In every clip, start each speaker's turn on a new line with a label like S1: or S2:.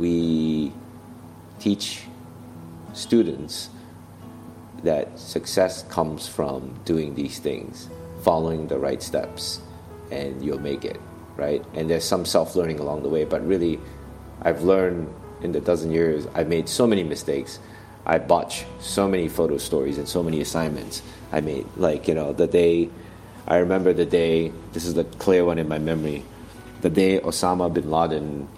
S1: We teach students that success comes from doing these things, following the right steps, and you'll make it, right? And there's some self learning along the way, but really, I've learned in the dozen years, I've made so many mistakes. I botched so many photo stories and so many assignments I made. Like, you know, the day, I remember the day, this is the clear one in my memory, the day Osama bin Laden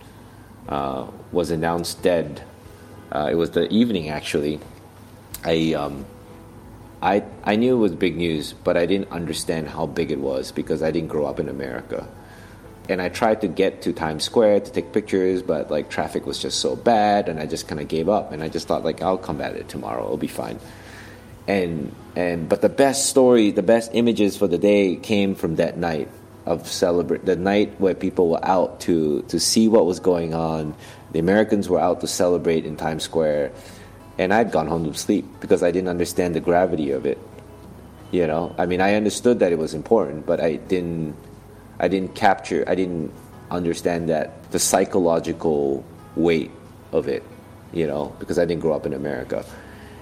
S1: uh, was announced dead. Uh, it was the evening, actually. I, um, I, I knew it was big news, but I didn't understand how big it was because I didn't grow up in America and I tried to get to Times Square to take pictures, but like traffic was just so bad, and I just kind of gave up. And I just thought like I'll come at it tomorrow, it'll be fine. And and but the best story, the best images for the day came from that night of celebrate the night where people were out to to see what was going on. The Americans were out to celebrate in Times Square, and I'd gone home to sleep because I didn't understand the gravity of it. You know, I mean, I understood that it was important, but I didn't I didn't capture, I didn't understand that the psychological weight of it, you know, because I didn't grow up in America.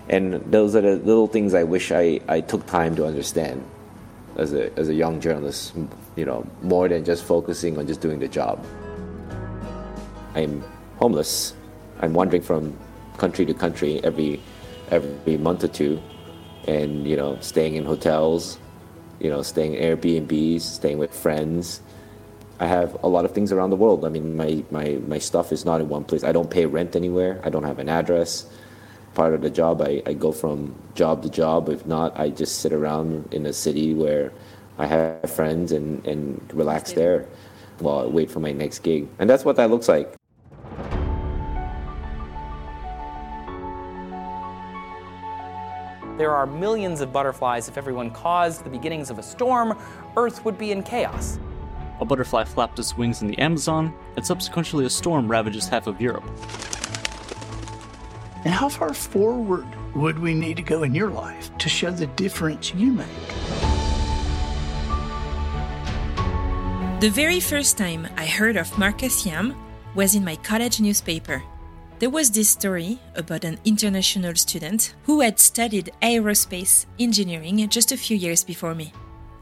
S1: And those are the little things I wish I, I took time to understand as a, as a young journalist, you know, more than just focusing on just doing the job. I'm homeless. I'm wandering from country to country every, every month or two and, you know, staying in hotels, you know, staying in Airbnbs, staying with friends. I have a lot of things around the world. I mean, my, my, my stuff is not in one place. I don't pay rent anywhere. I don't have an address. Part of the job, I, I go from job to job. If not, I just sit around in a city where I have friends and, and relax there while I wait for my next gig. And that's what that looks like.
S2: There are millions of butterflies. If everyone caused the beginnings of a storm, Earth would be in chaos.
S3: A butterfly flapped its wings in the Amazon, and subsequently a storm ravages half of Europe.
S4: And how far forward would we need to go in your life to show the difference you make?
S5: The very first time I heard of Marcus Yam was in my college newspaper. There was this story about an international student who had studied aerospace engineering just a few years before me.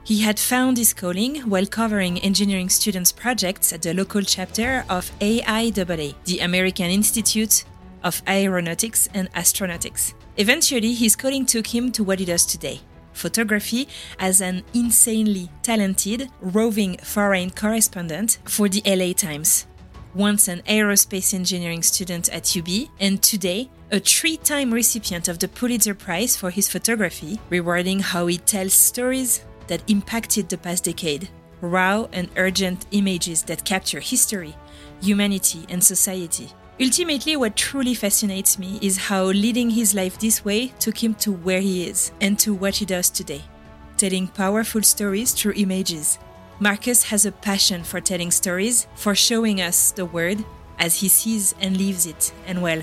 S5: He had found his calling while covering engineering students' projects at the local chapter of AIAA, the American Institute of Aeronautics and Astronautics. Eventually, his calling took him to what he does today photography as an insanely talented roving foreign correspondent for the LA Times once an aerospace engineering student at UB, and today a three time recipient of the Pulitzer Prize for his photography, rewarding how he tells stories that impacted the past decade. Raw and urgent images that capture history, humanity, and society. Ultimately, what truly fascinates me is how leading his life this way took him to where he is and to what he does today. Telling powerful stories through images, Marcus has a passion for telling stories, for showing us the world as he sees and lives it, and well,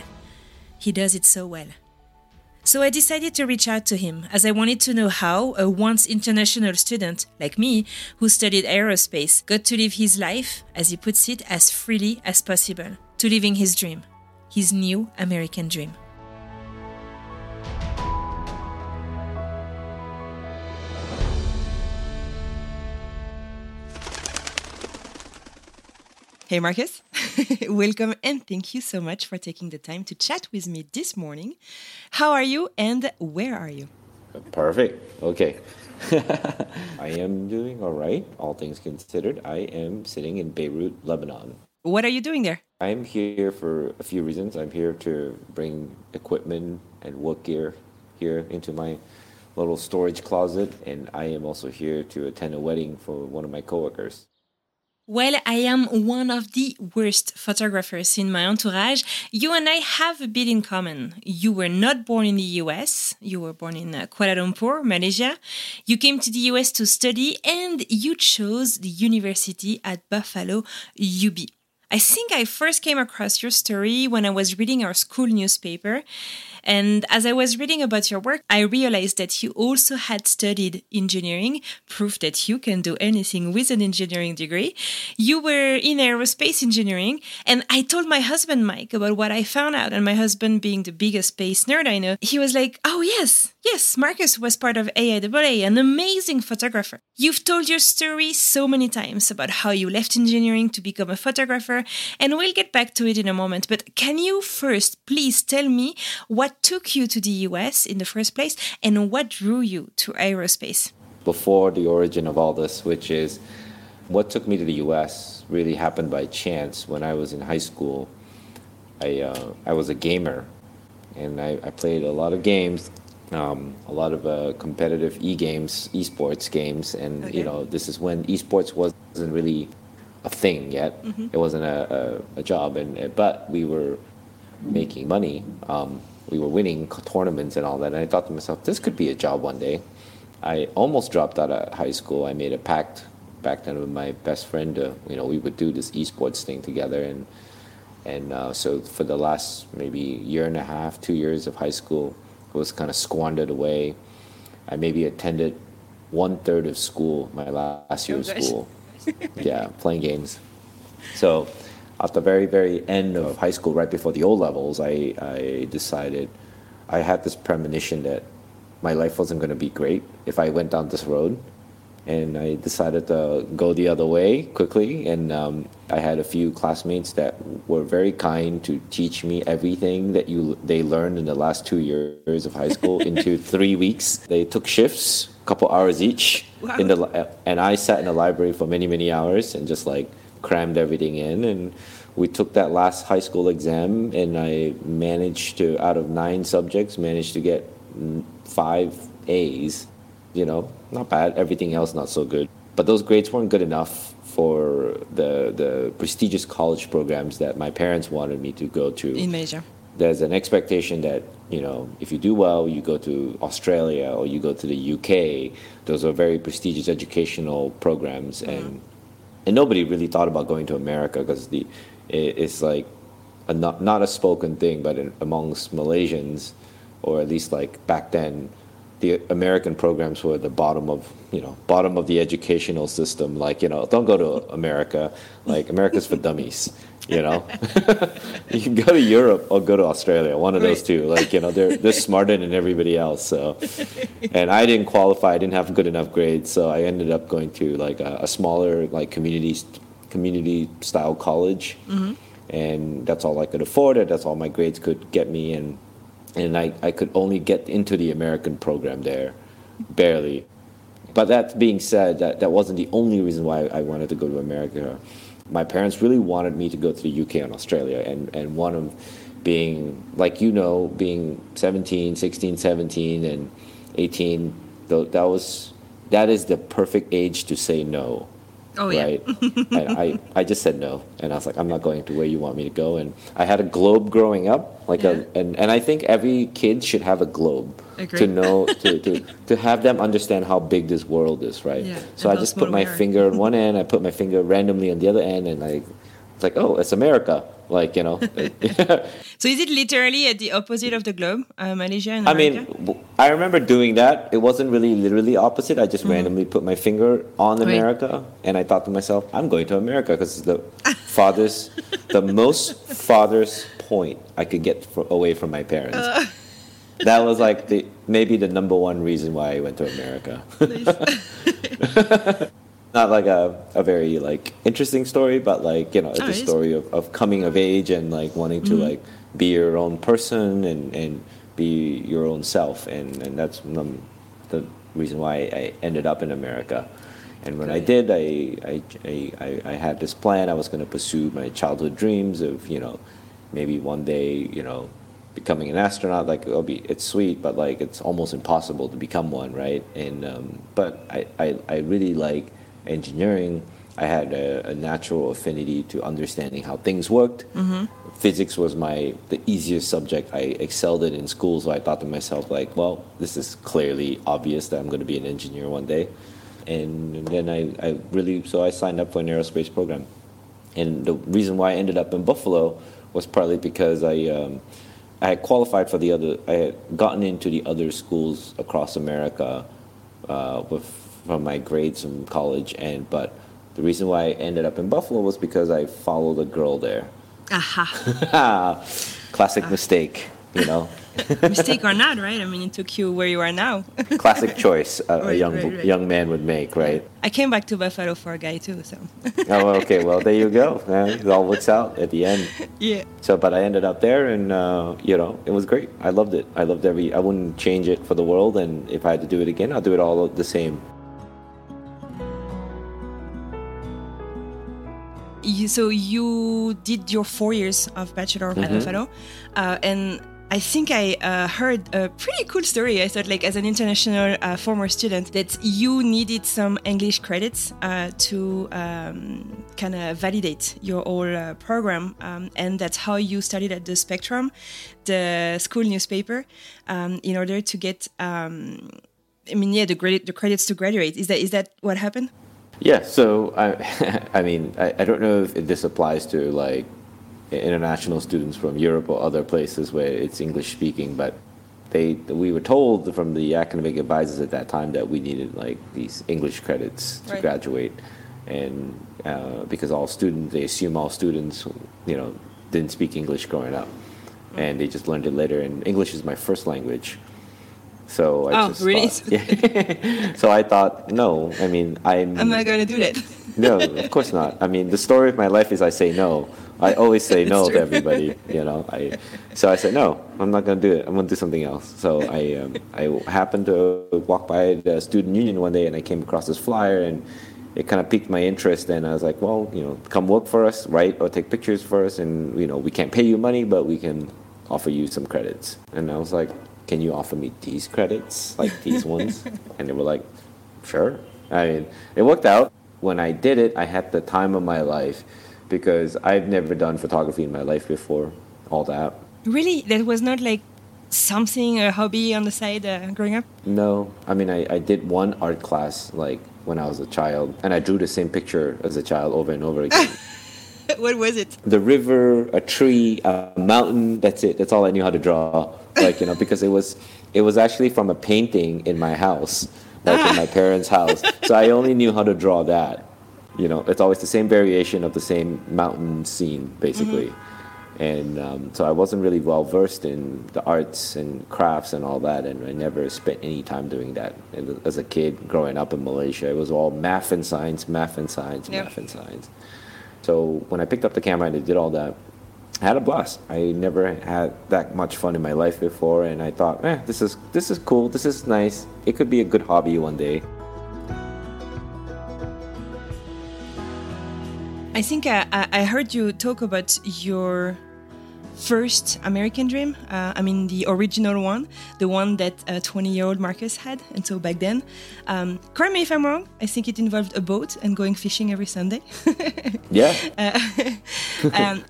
S5: he does it so well. So I decided to reach out to him as I wanted to know how a once international student like me, who studied aerospace, got to live his life, as he puts it, as freely as possible, to living his dream, his new American dream. Hey, Marcus. Welcome and thank you so much for taking the time to chat with me this morning. How are you and where are you?
S1: Perfect. Okay. I am doing all right, all things considered. I am sitting in Beirut, Lebanon.
S5: What are you doing there?
S1: I'm here for a few reasons. I'm here to bring equipment and work gear here into my little storage closet, and I am also here to attend a wedding for one of my coworkers.
S5: Well, I am one of the worst photographers in my entourage. You and I have a bit in common. You were not born in the US. You were born in uh, Kuala Lumpur, Malaysia. You came to the US to study and you chose the university at Buffalo, UB. I think I first came across your story when I was reading our school newspaper. And as I was reading about your work, I realized that you also had studied engineering, proof that you can do anything with an engineering degree. You were in aerospace engineering, and I told my husband, Mike, about what I found out. And my husband, being the biggest space nerd I know, he was like, Oh, yes, yes, Marcus was part of AIAA, an amazing photographer. You've told your story so many times about how you left engineering to become a photographer, and we'll get back to it in a moment. But can you first please tell me what took you to the US in the first place and what drew you to aerospace?
S1: Before the origin of all this, which is what took me to the US, really happened by chance. When I was in high school, I, uh, I was a gamer and I, I played a lot of games. Um, a lot of uh, competitive e-games, esports games, and
S5: Okay.
S1: you know this is when esports wasn't really a thing yet. It wasn't a, a, a job, and but we were making money. Um, we were winning tournaments and all that. And I thought to myself, this could be a job one day. I almost dropped out of high school. I made a pact back then with my best friend. To, you know, we would do this esports thing together, and and uh, so for the last maybe year and a half, two years of high school, it was kind of squandered away. I maybe attended one third of school my last year
S5: Oh,
S1: of school. yeah, playing games. So at the very, very end of high school, right before the O levels, I, I decided I had this premonition that my life wasn't going to be great if I went down this road. And I decided to go the other way quickly. And um, I had a few classmates that were very kind to teach me everything that you they learned in the last two years of high school into three weeks. They took shifts, a couple hours each, in the and I sat in the library for many, many hours and just like crammed everything in. And we took that last high school exam, and I managed to, out of nine subjects, managed to get mm, five A's. You know, not bad. Everything else not so good. But those grades weren't good enough for the the prestigious college programs that my parents wanted me to go to
S5: In Malaysia.
S1: there's an expectation that you know if you do well you go to australia or you go to the uk those are very prestigious educational programs and and nobody really thought about going to america because the it, it's like a not, not a spoken thing but in, amongst malaysians or at least like back then the american programs were the bottom of you know bottom of the educational system. Like you know don't go to america. Like america's for dummies you know you can go to Europe or go to Australia, one of those two. Like you know, they're they're smarter than everybody else. So, and I didn't qualify. I didn't have good enough grades, so I ended up going to like a, a smaller like community community style college, mm-hmm. and that's all I could afford. It that's all my grades could get me, and and I I could only get into the American program there, barely. But that being said, that, that wasn't the only reason why I wanted to go to America. My parents really wanted me to go to the UK and Australia, and, and one of being, like you know, being 17, 16, 17, and 18, tho- that was that is the perfect age to say no.
S5: Oh, yeah.
S1: and I, I just said no, and I was like, I'm not going to where you want me to go. And I had a globe growing up, like
S5: Yeah.
S1: a, and, and I think every kid should have a globe
S5: Agree.
S1: to know to, to, to have them understand how big this world is, right?
S5: Yeah,
S1: So I just put my finger on one end, I put my finger randomly on the other end, and I, it's like, oh, it's America, like you know.
S5: So is it literally at the opposite of the globe, uh, Malaysia and America?
S1: I mean, I remember doing that. It wasn't really literally opposite. I just randomly put my finger on
S5: Right.
S1: America, and I thought to myself, I'm going to America because it's the farthest, the most farthest point I could get for, away from my parents. that was like the maybe the number one reason why I went to America. Not like a, a very like interesting story, but like you know, it's
S5: Oh,
S1: a
S5: it
S1: story of, of coming of age and like wanting to like be your own person and, and be your own self, and and that's the reason why I ended up in America. And when I did, I, I, I, I- I had this plan. I was going to pursue my childhood dreams of, you know, maybe one day, you know, becoming an astronaut. Like it'll be, it's sweet, but like it's almost impossible to become one, right? And um, but I, I, I really like engineering. I had a, a natural affinity to understanding how things worked. Physics was my the easiest subject. I excelled it in school, so I thought to myself like, well, this is clearly obvious that I'm going to be an engineer one day. And then I, I really so I signed up for an aerospace program. And the reason why I ended up in Buffalo was partly because I um, I had qualified for the other. I had gotten into the other schools across America uh, with from my grades from college, and but the reason why I ended up in Buffalo was because I followed a girl there.
S5: Aha.
S1: Classic mistake, you know.
S5: Mistake or not, right? I mean, it took you where you are now.
S1: Classic choice a, a young
S5: right, right.
S1: young man would make, right?
S5: I came back to Buffalo for a guy too, so
S1: oh, okay. Well, there you go. It all works out at the end.
S5: yeah.
S1: So, but I ended up there, and uh, you know, it was great. I loved it. I loved every. I wouldn't change it for the world, and if I had to do it again, I'll do it all the same.
S5: You, so you did your four years of bachelor at Buffalo, uh, and I think I uh, heard a pretty cool story. I thought, like, as an international uh, former student, that you needed some English credits uh, to um, kind of validate your whole uh, program, um, and that's how you studied at the Spectrum, the school newspaper, um, in order to get. Um, I mean, yeah, the, grade, the credits to graduate. Is that is that what happened?
S1: Yeah. So I, I mean, I, I don't know if this applies to like international students from Europe or other places where it's English speaking, but they we were told from the academic advisors at that time that we needed like these English credits to
S5: Right.
S1: graduate, and uh, because all students they assume all students you know didn't speak English growing up, and they just learned it later. And English is my first language. So I
S5: Oh,
S1: just
S5: really?
S1: thought- yeah. so I thought, no. I mean, I'm.
S5: I'm not going to do that.
S1: No, of course not. I mean, the story of my life is I say no. I always say no
S5: It's
S1: to everybody. You know, I so I said no. I'm not going to do it. I'm going to do something else. So I um, I happened to walk by the student union one day and I came across this flyer and it kind of piqued my interest and I was like, well, you know, come work for us, write or take pictures for us, and you know, we can't pay you money, but we can offer you some credits. And I was like, can you offer me these credits, like these ones? And they were like, Sure. I mean, it worked out. When I did it, I had the time of my life because I've never done photography in my life before. All that.
S5: Really? That was not like something, a hobby on the side uh, growing up?
S1: No. I mean, I, I did one art class like when I was a child, and I drew the same picture as a child over and over again.
S5: what was it?
S1: the river, a tree, a mountain. That's it. That's all I knew how to draw. Like you know, because it was it was actually from a painting in my house, like in my parents' house. So I only knew how to draw that. You know, it's always the same variation of the same mountain scene, basically. And um, so I wasn't really well versed in the arts and crafts and all that, and I never spent any time doing that. As a kid growing up in Malaysia, it was all math and science, math and science,
S5: Yeah.
S1: math and science. So when I picked up the camera and I did all that, I had a blast. I never had that much fun in my life before, and I thought, eh, this is this is cool. This is nice. It could be a good hobby one day.
S5: I think I, I I heard you talk about your first American dream. Uh, I mean, the original one, the one that 20 year old Marcus had. And so back then, um, correct me if I'm wrong, I think it involved a boat and going fishing every Sunday.
S1: Yeah,
S5: um,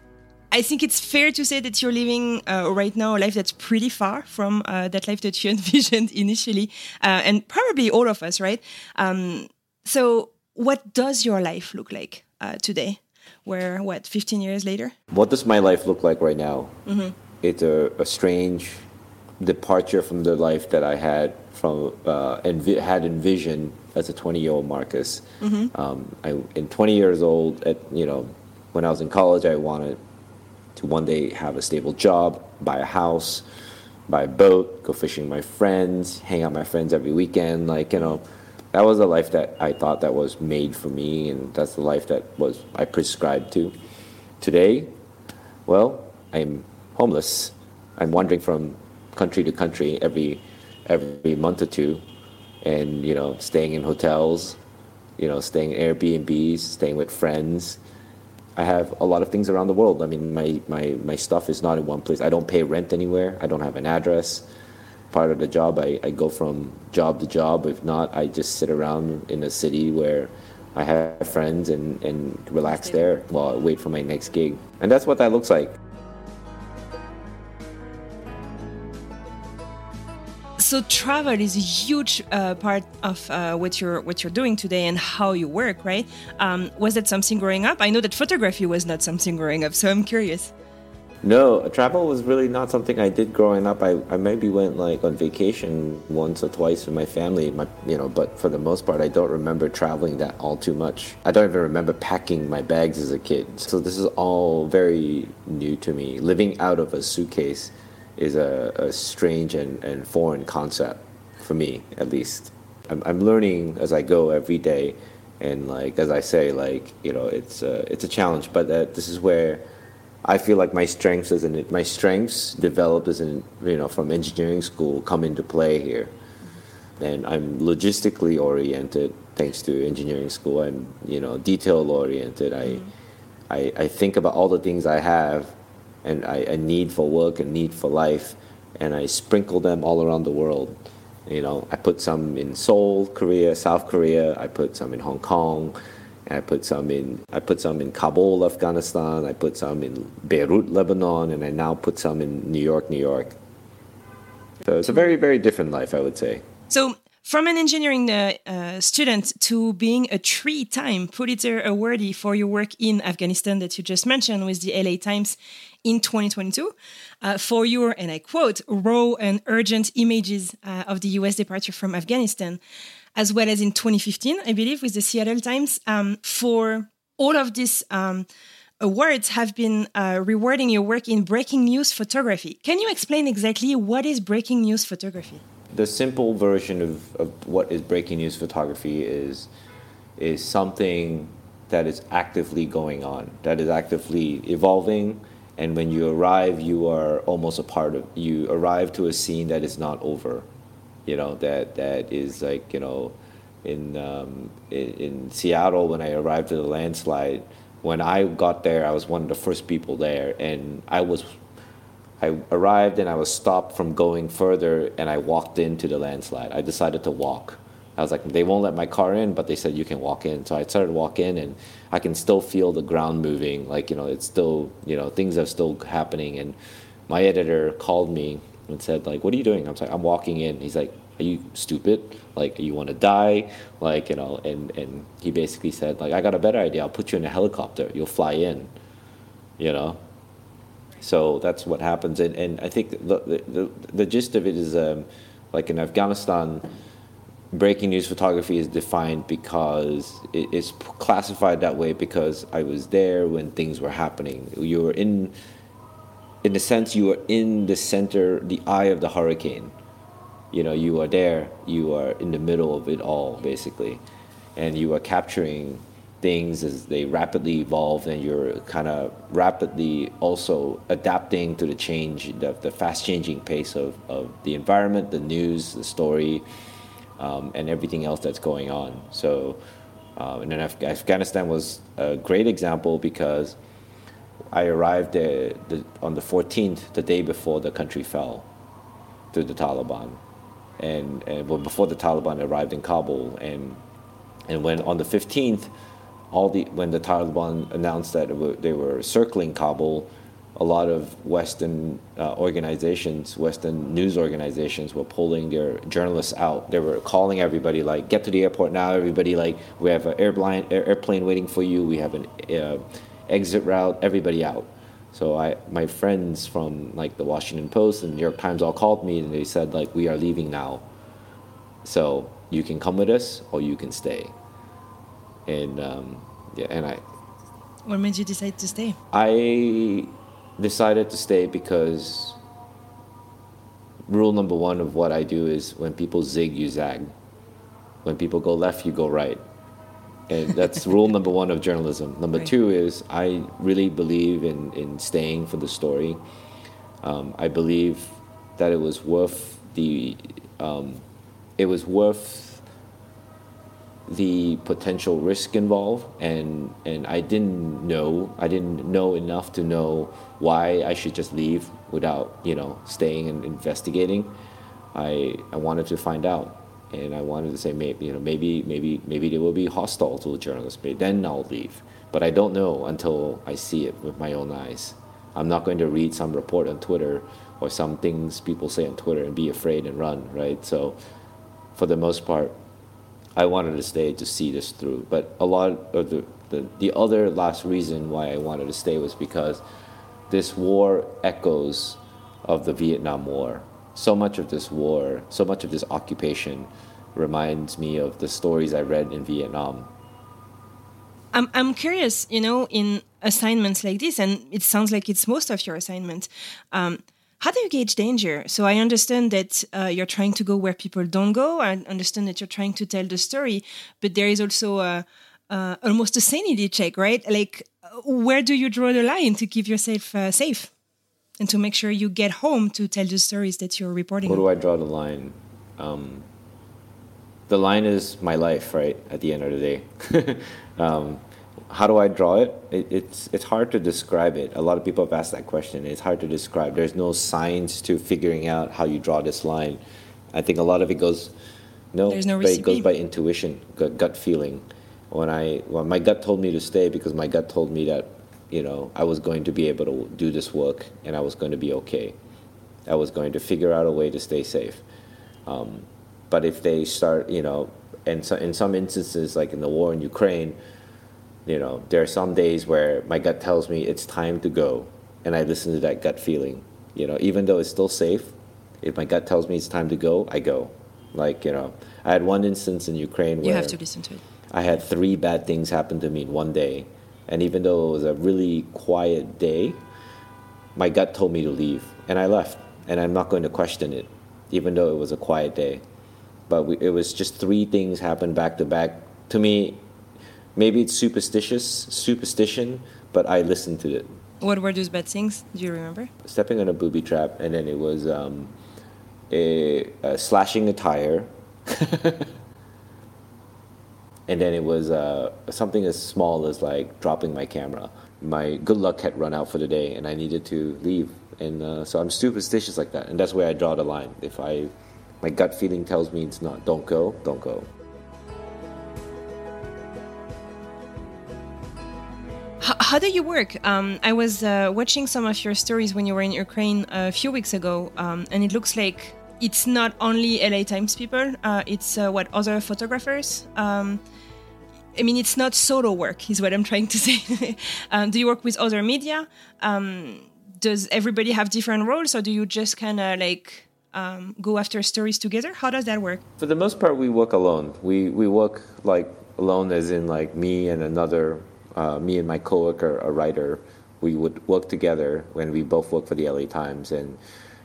S5: I think it's fair to say that you're living uh, right now a life that's pretty far from uh, that life that you envisioned initially, uh, and probably all of us, right? Um, so, what does your life look like uh, today? We're what 15 years later.
S1: what does my life look like right now? It's a, a strange departure from the life that I had from uh, envi- had envisioned as a 20 year old Marcus. Um, I, in 20 years old, at you know, when I was in college, I wanted to one day have a stable job, buy a house, buy a boat, go fishing with my friends, hang out with my friends every weekend. Like you know, that was a life that I thought that was made for me, and that's the life that was I prescribed to. Today, well, I'm homeless. I'm wandering from country to country every every month or two, and you know, staying in hotels, you know, staying in Airbnbs, staying with friends. I have a lot of things around the world. I mean, my, my, my stuff is not in one place. I don't pay rent anywhere. I don't have an address. Part of the job, I, I go from job to job. If not, I just sit around in a city where I have friends and, and relax there while I wait for my next gig. And that's what that looks like.
S5: So travel is a huge uh, part of uh, what you're what you're doing today and how you work, right? Um, was that something growing up? I know that photography was not something growing up, so I'm curious.
S1: No, travel was really not something I did growing up. I, I maybe went like on vacation once or twice with my family, my, you know, but for the most part, I don't remember traveling that all too much. I don't even remember packing my bags as a kid. So this is all very new to me. Living out of a suitcase is a, a strange and, and foreign concept for me, at least. I'm, I'm learning as I go every day, and like as I say, like you know, it's a, it's a challenge. But this is where I feel like my strengths as an my strengths developed as an you know from engineering school come into play here, and I'm logistically oriented thanks to engineering school. I'm you know detail oriented. I, I I think about all the things I have and I, a need for work, and need for life, and I sprinkle them all around the world. You know, I put some in Seoul, Korea, South Korea. I put some in Hong Kong. I put some in I put some in Kabul, Afghanistan. I put some in Beirut, Lebanon, and I now put some in New York, New York. So it's a very, very different life, I would say.
S5: So from an engineering uh, uh, student to being a three-time Pulitzer awardee for your work in Afghanistan that you just mentioned with the LA Times in 2022 uh, for your, and I quote, raw and urgent images uh, of the US departure from Afghanistan, as well as in 2015, I believe, with the Seattle Times, um, for all of these um, awards have been uh, rewarding your work in breaking news photography. Can you explain exactly what is breaking news photography?
S1: The simple version of, of what is breaking news photography is is something that is actively going on, that is actively evolving, and when you arrive you are almost a part of you arrive to a scene that is not over you know that that is like you know in um, in, in Seattle when I arrived at the landslide when I got there I was one of the first people there and I was I arrived and I was stopped from going further and I walked into the landslide I decided to walk I was like, they won't let my car in, but they said you can walk in. So I started to walk in, and I can still feel the ground moving. Like you know, it's still you know things are still happening. And my editor called me and said like, "What are you doing?" I'm like, "I'm walking in." He's like, "Are you stupid? Like, you want to die? Like you know?" And and he basically said like, "I got a better idea. I'll put you in a helicopter. You'll fly in." You know. So that's what happens, and and I think the the, the, gist of it is um, like in Afghanistan breaking news photography is defined because it's classified that way because I was there when things were happening. You were in, in a sense, you are in the center, the eye of the hurricane. You know, you are there, you are in the middle of it all, basically, and you are capturing things as they rapidly evolve, and you're kind of rapidly also adapting to the change, the, the fast changing pace of, of the environment, the news, the story um, and everything else that's going on. So, uh, and then Af- Afghanistan was a great example because I arrived there the, on the 14th, the day before the country fell to the Taliban, and, and well, before the Taliban arrived in Kabul, and and when on the 15th, all the when the Taliban announced that they were circling Kabul, a lot of Western uh, organizations, Western news organizations, were pulling their journalists out. They were calling everybody like, "Get to the airport now, everybody! Like, we have an airplane, airplane waiting for you. We have an uh, exit route. Everybody out." So I, my friends from like the Washington Post and New York Times all called me and they said like, "We are leaving now. So you can come with us or you can stay." And um, yeah, and I.
S5: What made you decide to stay?
S1: I decided to stay because rule number one of what I do is when people zig, you zag. When people go left, you go right. And that's rule number one of journalism. Number right. two is I really believe in, in staying for the story. Um, I believe that it was worth the, um, it was worth the potential risk involved and and I didn't know I didn't know enough to know why I should just leave without you know staying and investigating I I wanted to find out and I wanted to say maybe you know maybe maybe maybe they will be hostile to the journalist but then I'll leave but I don't know until I see it with my own eyes I'm not going to read some report on Twitter or some things people say on Twitter and be afraid and run right so for the most part I wanted to stay to see this through. But a lot of the, the, the other last reason why I wanted to stay was because this war echoes of the Vietnam War. So much of this war, so much of this occupation reminds me of the stories I read in Vietnam.
S5: I'm, I'm curious, you know, in assignments like this, and it sounds like it's most of your assignment. Um, how do you gauge danger? So I understand that uh, you're trying to go where people don't go. I understand that you're trying to tell the story, but there is also a, uh, almost a sanity check, right? Like, where do you draw the line to keep yourself uh, safe and to make sure you get home to tell the stories that you're reporting?
S1: Where do I draw the line? Um, the line is my life, right? At the end of the day. um, how do I draw it? it? It's it's hard to describe it. A lot of people have asked that question. It's hard to describe. There's no science to figuring out how you draw this line. I think a lot of it goes no,
S5: There's no
S1: but it goes by intuition, gut, gut feeling. When I when my gut told me to stay because my gut told me that you know I was going to be able to do this work and I was going to be okay. I was going to figure out a way to stay safe. Um, but if they start, you know, and so in some instances, like in the war in Ukraine, you know, there are some days where my gut tells me it's time to go, and I listen to that gut feeling. You know, even though it's still safe, if my gut tells me it's time to go, I go. Like you know, I had one instance in Ukraine where
S5: You have to listen to it.
S1: I had three bad things happen to me in one day, and even though it was a really quiet day, my gut told me to leave, and I left, and I'm not going to question it, even though it was a quiet day. But we, it was just three things happened back to back. To me, maybe it's superstitious, superstition, but I listened to it.
S5: What were those bad things? Do you remember?
S1: Stepping on a booby trap, and then it was um, a, a slashing a tire, and then it was uh, something as small as like dropping my camera. My good luck had run out for the day, and I needed to leave. And uh, so I'm superstitious like that, and that's where I draw the line. If I, my gut feeling tells me it's not, don't go, don't go.
S5: How, do you work? Um, I was uh, watching some of your stories when you were in Ukraine a few weeks ago, um, and it looks like it's not only LA Times people, uh, it's uh, what other photographers. Um, I mean, it's not solo work, is what I'm trying to say. um, do you work with other media? Um, does everybody have different roles, or do you just kind of like um, go after stories together? How does that work?
S1: For the most part, we work alone. We we work like alone, as in like me and another, uh, me and my coworker, a writer. We would work together when we both work for the LA Times, and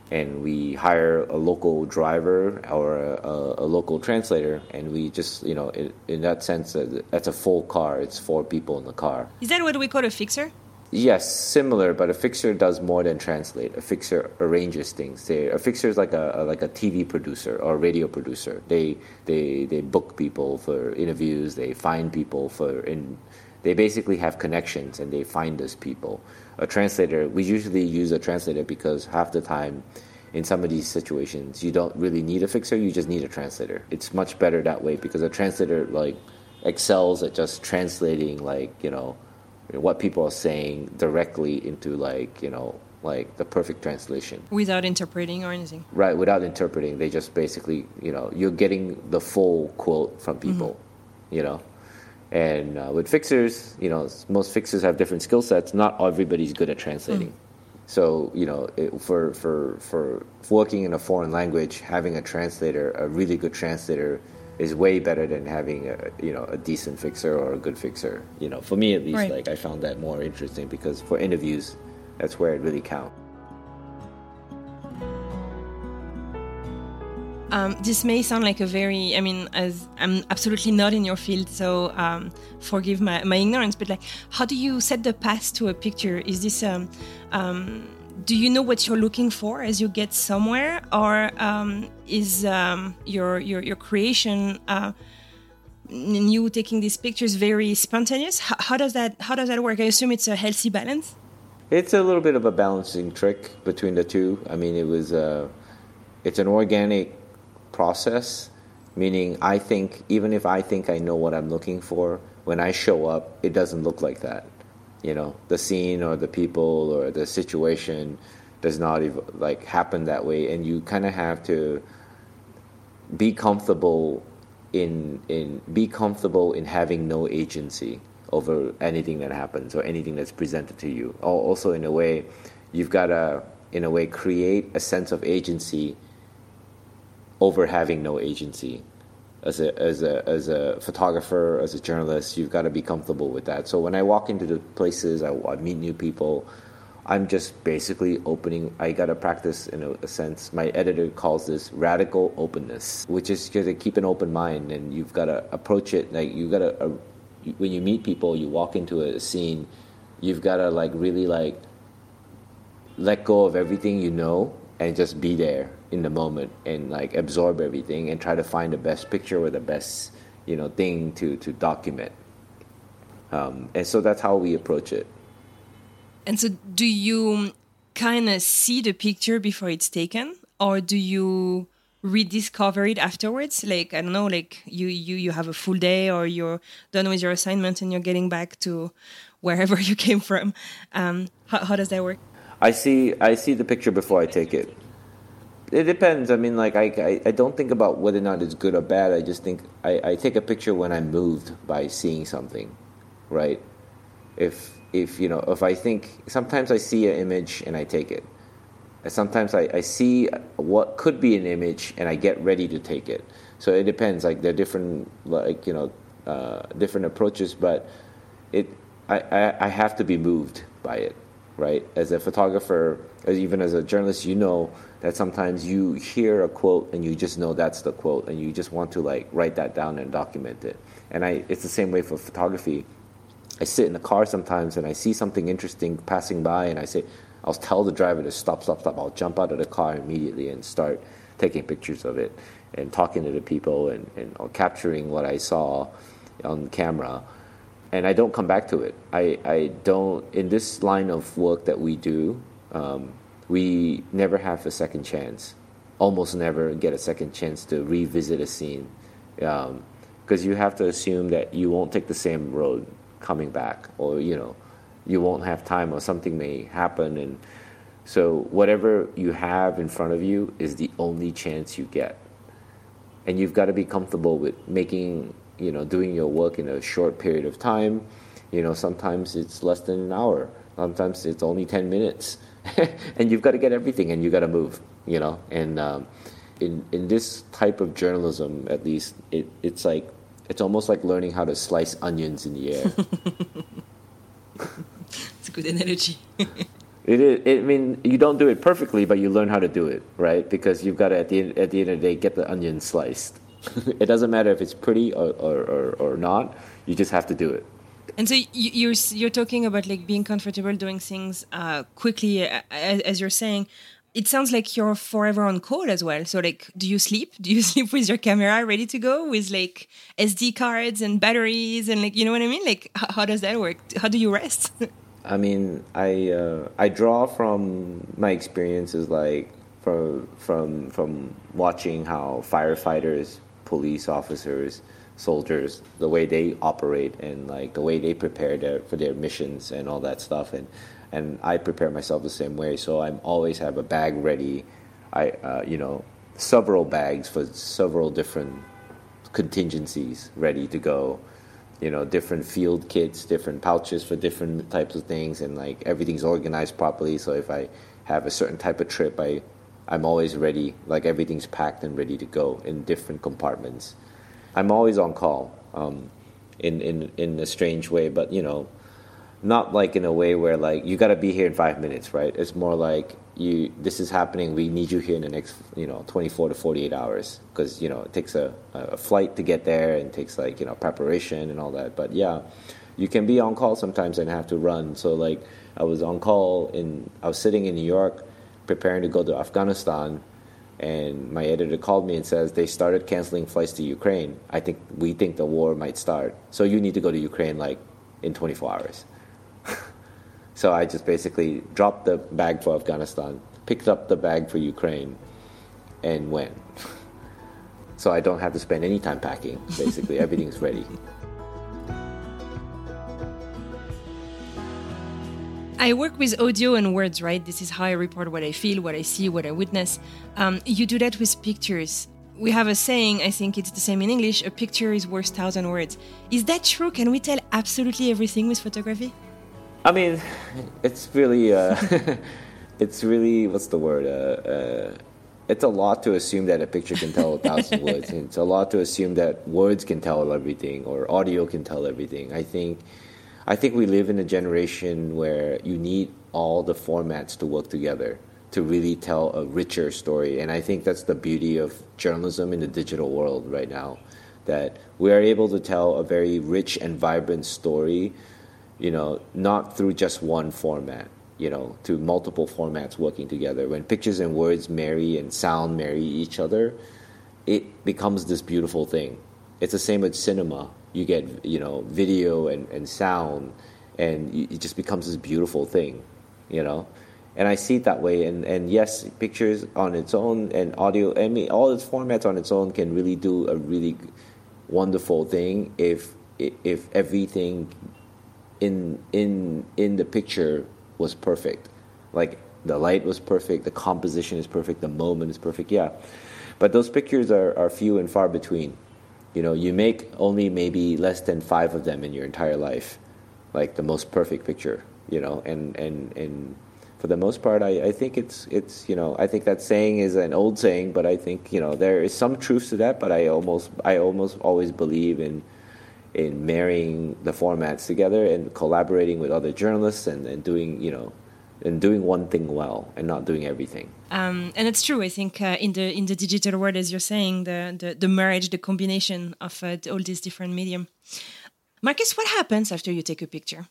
S1: and we hire a local driver or a, a, a local translator, and we just you know in, in that sense, uh, that's a full car. It's four people in the car.
S5: Is that what we call a fixer?
S1: Yes, similar, but a fixer does more than translate. A fixer arranges things. They, a fixer is like a, a like a TV producer or a radio producer. They they they book people for interviews. They find people for in. They basically have connections and they find us people. A translator, we usually use a translator because half the time, in some of these situations, you don't really need a fixer. You just need a translator. It's much better that way because a translator like excels at just translating like you know what people are saying directly into like you know like the perfect translation.
S5: Without interpreting or anything.
S1: right without interpreting. They just basically you know you're getting the full quote from people you know? And uh, with fixers you know most fixers have different skill sets. Not everybody's good at translating. So you know it, for, for for working in a foreign language having a translator a really good translator is way better than having a you know a decent fixer or a good fixer you know for me at least
S5: Right.
S1: like i found that more interesting because for interviews that's where it really counts
S5: Um, this may sound like a very, I mean, as I'm absolutely not in your field, so um, forgive my, my ignorance, but like, how do you set the path to a picture? Is this, um, um, do you know what you're looking for as you get somewhere, or um, is um, your, your your creation uh, you taking these pictures very spontaneous. How, how does that how does that work? I assume it's a healthy balance.
S1: It's a little bit of a balancing trick between the two. I mean, it was uh, it's an organic process, meaning I think even if I think I know what I'm looking for, when I show up, it doesn't look like that. You know, the scene or the people or the situation does not even like happen that way, and you kind of have to be comfortable in in be comfortable in having no agency over anything that happens or anything that's presented to you. Also, in a way, you've got to, in a way, create a sense of agency over having no agency. As a, as a, as a photographer, as a journalist, you've got to be comfortable with that. So when I walk into the places, I, I meet new people, I'm just basically opening. I gotta practice in a, a, sense. My editor calls this radical openness, which is to keep an open mind, and you've got to approach it like you gotta. Uh, when you meet people, you walk into a scene, you've got to like really like let go of everything you know and just be there in the moment and like absorb everything and try to find the best picture or the best you know thing to to document. Um, and so that's how we approach it.
S5: And so, do you kind of see the picture before it's taken, or do you rediscover it afterwards? Like I don't know, like you you you have a full day, or you're done with your assignment and you're getting back to wherever you came from. Um, how, how does that work?
S1: I see I see the picture before I take it. It depends. I mean, like I, I, I, don't think about whether or not it's good or bad. I just think I, I take a picture when I'm moved by seeing something, right? If if you know if I think sometimes I see an image and I take it. Sometimes I, I see what could be an image and I get ready to take it. So it depends. Like there are different like you know uh, different approaches, but it I, I, I have to be moved by it right? As a photographer, as even as a journalist, you know that sometimes you hear a quote and you just know that's the quote, and you just want to like write that down and document it. And I, it's the same way for photography. I sit in the car sometimes and I see something interesting passing by, and I say, I'll tell the driver to stop, stop, stop. I'll jump out of the car immediately and start taking pictures of it and talking to the people and, and capturing what I saw on camera and I don't come back to it. I, I don't, in this line of work that we do, um, we never have a second chance, almost never get a second chance to revisit a scene. Because um, you have to assume that you won't take the same road coming back, or, you know, you won't have time, or something may happen. And so, whatever you have in front of you is the only chance you get. And you've got to be comfortable with making you know doing your work in a short period of time. You know, sometimes it's less than an hour. Sometimes it's only ten minutes, and you've got to get everything, and you got to move. You know, and um, in in this type of journalism, at least, it, it's like it's almost like learning how to slice onions in the air.
S5: it's a good analogy.
S1: It is. It, I mean, you don't do it perfectly, but you learn how to do it, right? Because you've got to at the end, at the end of the day get the onion sliced. it doesn't matter if it's pretty or, or, or, or, not. You just have to do it.
S5: And so you're you're talking about like being comfortable doing things uh, quickly, as you're saying. It sounds like you're forever on call as well. So like, do you sleep? Do you sleep with your camera ready to go with like SD cards and batteries and like you know what I mean? Like, how does that work? How do you rest?
S1: I mean, I uh, I draw from my experiences like from from from watching how firefighters police officers, soldiers, the way they operate and like the way they prepare their, for their missions and all that stuff. And and I prepare myself the same way. So I'm always have a bag ready. I uh, you know several bags for several different contingencies ready to go. You know, different field kits, different pouches for different types of things, and like everything's organized properly. So if I have a certain type of trip, I I'm always ready, like everything's packed and ready to go in different compartments. I'm always on call, um, in, in, in a strange way, but you know, not like in a way where like you got to be here in five minutes, right? It's more like you this is happening. We need you here in the next you know 24 to 48 hours because you know it takes a, a flight to get there and takes like you know preparation and all that. But yeah, you can be on call sometimes and have to run. So like I was on call in I was sitting in New York preparing to go to Afghanistan, and my editor called me and says they started canceling flights to Ukraine. I think we think the war might start, so you need to go to Ukraine like in 24 hours. so I just basically dropped the bag for Afghanistan, picked up the bag for Ukraine, and went. so I don't have to spend any time packing. Basically, everything's ready.
S5: I work with audio and words, right? This is how I report what I feel, what I see, what I witness. Um, you do that with pictures. We have a saying, I think it's the same in English a picture is worth thousand words. Is that true? Can we tell absolutely everything with photography?
S1: I mean, it's really, uh, it's really, what's the word? Uh, uh, it's a lot to assume that a picture can tell a thousand words. It's a lot to assume that words can tell everything or audio can tell everything. I think I think we live in a generation where you need all the formats to work together to really tell a richer story. And I think that's the beauty of journalism in the digital world right now. That we are able to tell a very rich and vibrant story, you know, not through just one format, you know, to multiple formats working together. When pictures and words marry and sound marry each other, it becomes this beautiful thing. It's the same with cinema you get you know video and, and sound and it just becomes this beautiful thing you know? And i see it that way and, and yes pictures on its own and audio i mean all its formats on its own can really do a really wonderful thing if if everything in in in the picture was perfect. Like the light was perfect the composition is perfect the moment is perfect yeah. But those pictures are, are few and far between you know, you make only maybe less than five of them in your entire life, like the most perfect picture, you know, and, and, and for the most part, I, I think it's, it's, you know, I think that saying is an old saying, but I think, you know, there is some truth to that, but I almost, I almost always believe in, in marrying the formats together and collaborating with other journalists and, and doing, you know, and doing one thing well and not doing everything.
S5: Um, and it's true. I think uh, in the in the digital world, as you're saying, the the, the marriage, the combination of uh, all these different medium. Marcus, what happens after you take a picture?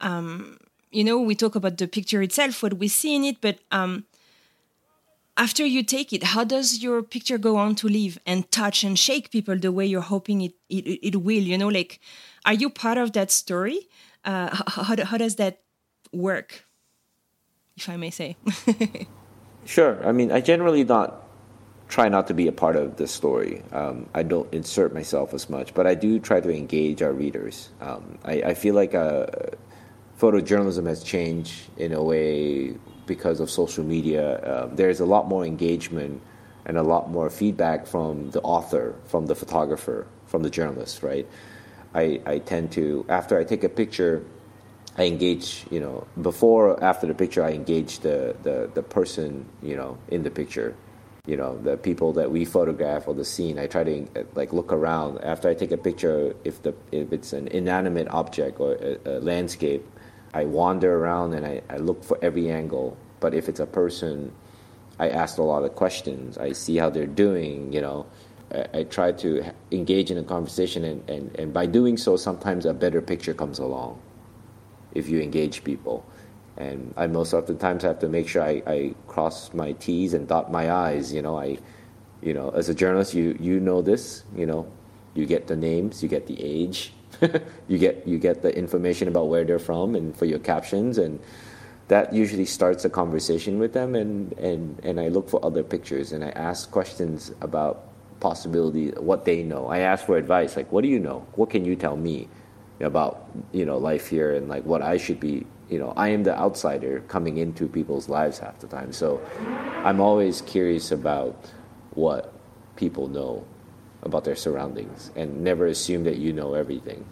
S5: Um, you know, we talk about the picture itself, what we see in it, but um, after you take it, how does your picture go on to live and touch and shake people the way you're hoping it it, it will? You know, like, are you part of that story? Uh, how, how, how does that work? If I may say.
S1: sure. I mean, I generally not try not to be a part of the story. Um, I don't insert myself as much, but I do try to engage our readers. Um, I, I, feel like uh, photojournalism has changed in a way because of social media. Uh, there's a lot more engagement and a lot more feedback from the author, from the photographer, from the journalist, right? I, I tend to, after I take a picture, I engage, you know, before or after the picture, I engage the, the, the person, you know, in the picture, you know, the people that we photograph or the scene. I try to like look around after I take a picture. If the if it's an inanimate object or a, a landscape, I wander around and I, I look for every angle. But if it's a person, I ask a lot of questions. I see how they're doing, you know. I, I try to engage in a conversation, and, and, and by doing so, sometimes a better picture comes along if you engage people. And I most of the times have to make sure I, I cross my T's and dot my I's. You know, I, you know, as a journalist, you you know this. You know, you get the names, you get the age, you get you get the information about where they're from, and for your captions, and that usually starts a conversation with them. And and and I look for other pictures, and I ask questions about possibility, what they know. I ask for advice, like, what do you know? What can you tell me? About you know life here and like what I should be you know I am the outsider coming into people's lives half the time. So I'm always curious about what people know about their surroundings and never assume that you know everything.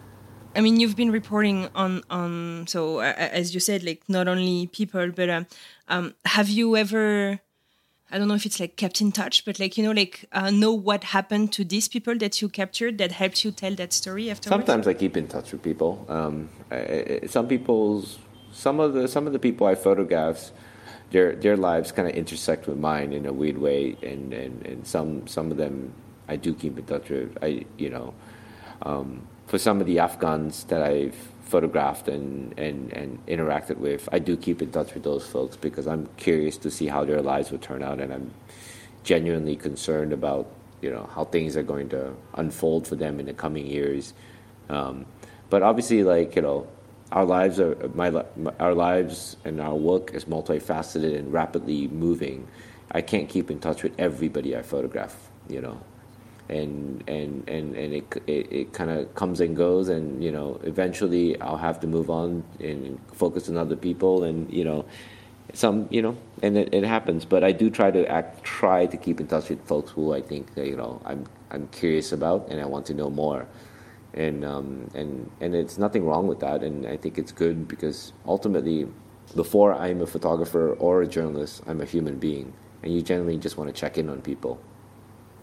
S5: I mean you've been reporting on on so uh, as you said like not only people but uh, um, have you ever I don't know if it's like kept in touch, but like you know, like uh, know what happened to these people that you captured that helps you tell that story afterwards.
S1: Sometimes I keep in touch with people. Um, I, some people's, some of the some of the people I photograph, their their lives kind of intersect with mine in a weird way, and, and, and some some of them I do keep in touch with. I you know, um, for some of the Afghans that I've photographed and, and, and interacted with, I do keep in touch with those folks because I'm curious to see how their lives would turn out, and I'm genuinely concerned about you know how things are going to unfold for them in the coming years. Um, but obviously, like you know, our lives are my, my our lives and our work is multifaceted and rapidly moving. I can't keep in touch with everybody I photograph, you know, and and and and it it, it kind of comes and goes, and you know, eventually I'll have to move on and focus on other people, and you know, some you know, and it, it happens. But I do try to act, try to keep in touch with folks who I think you know I'm I'm curious about, and I want to know more and um, and and it's nothing wrong with that, and I think it's good because ultimately, before I'm a photographer or a journalist, I'm a human being, and you generally just want to check in on people.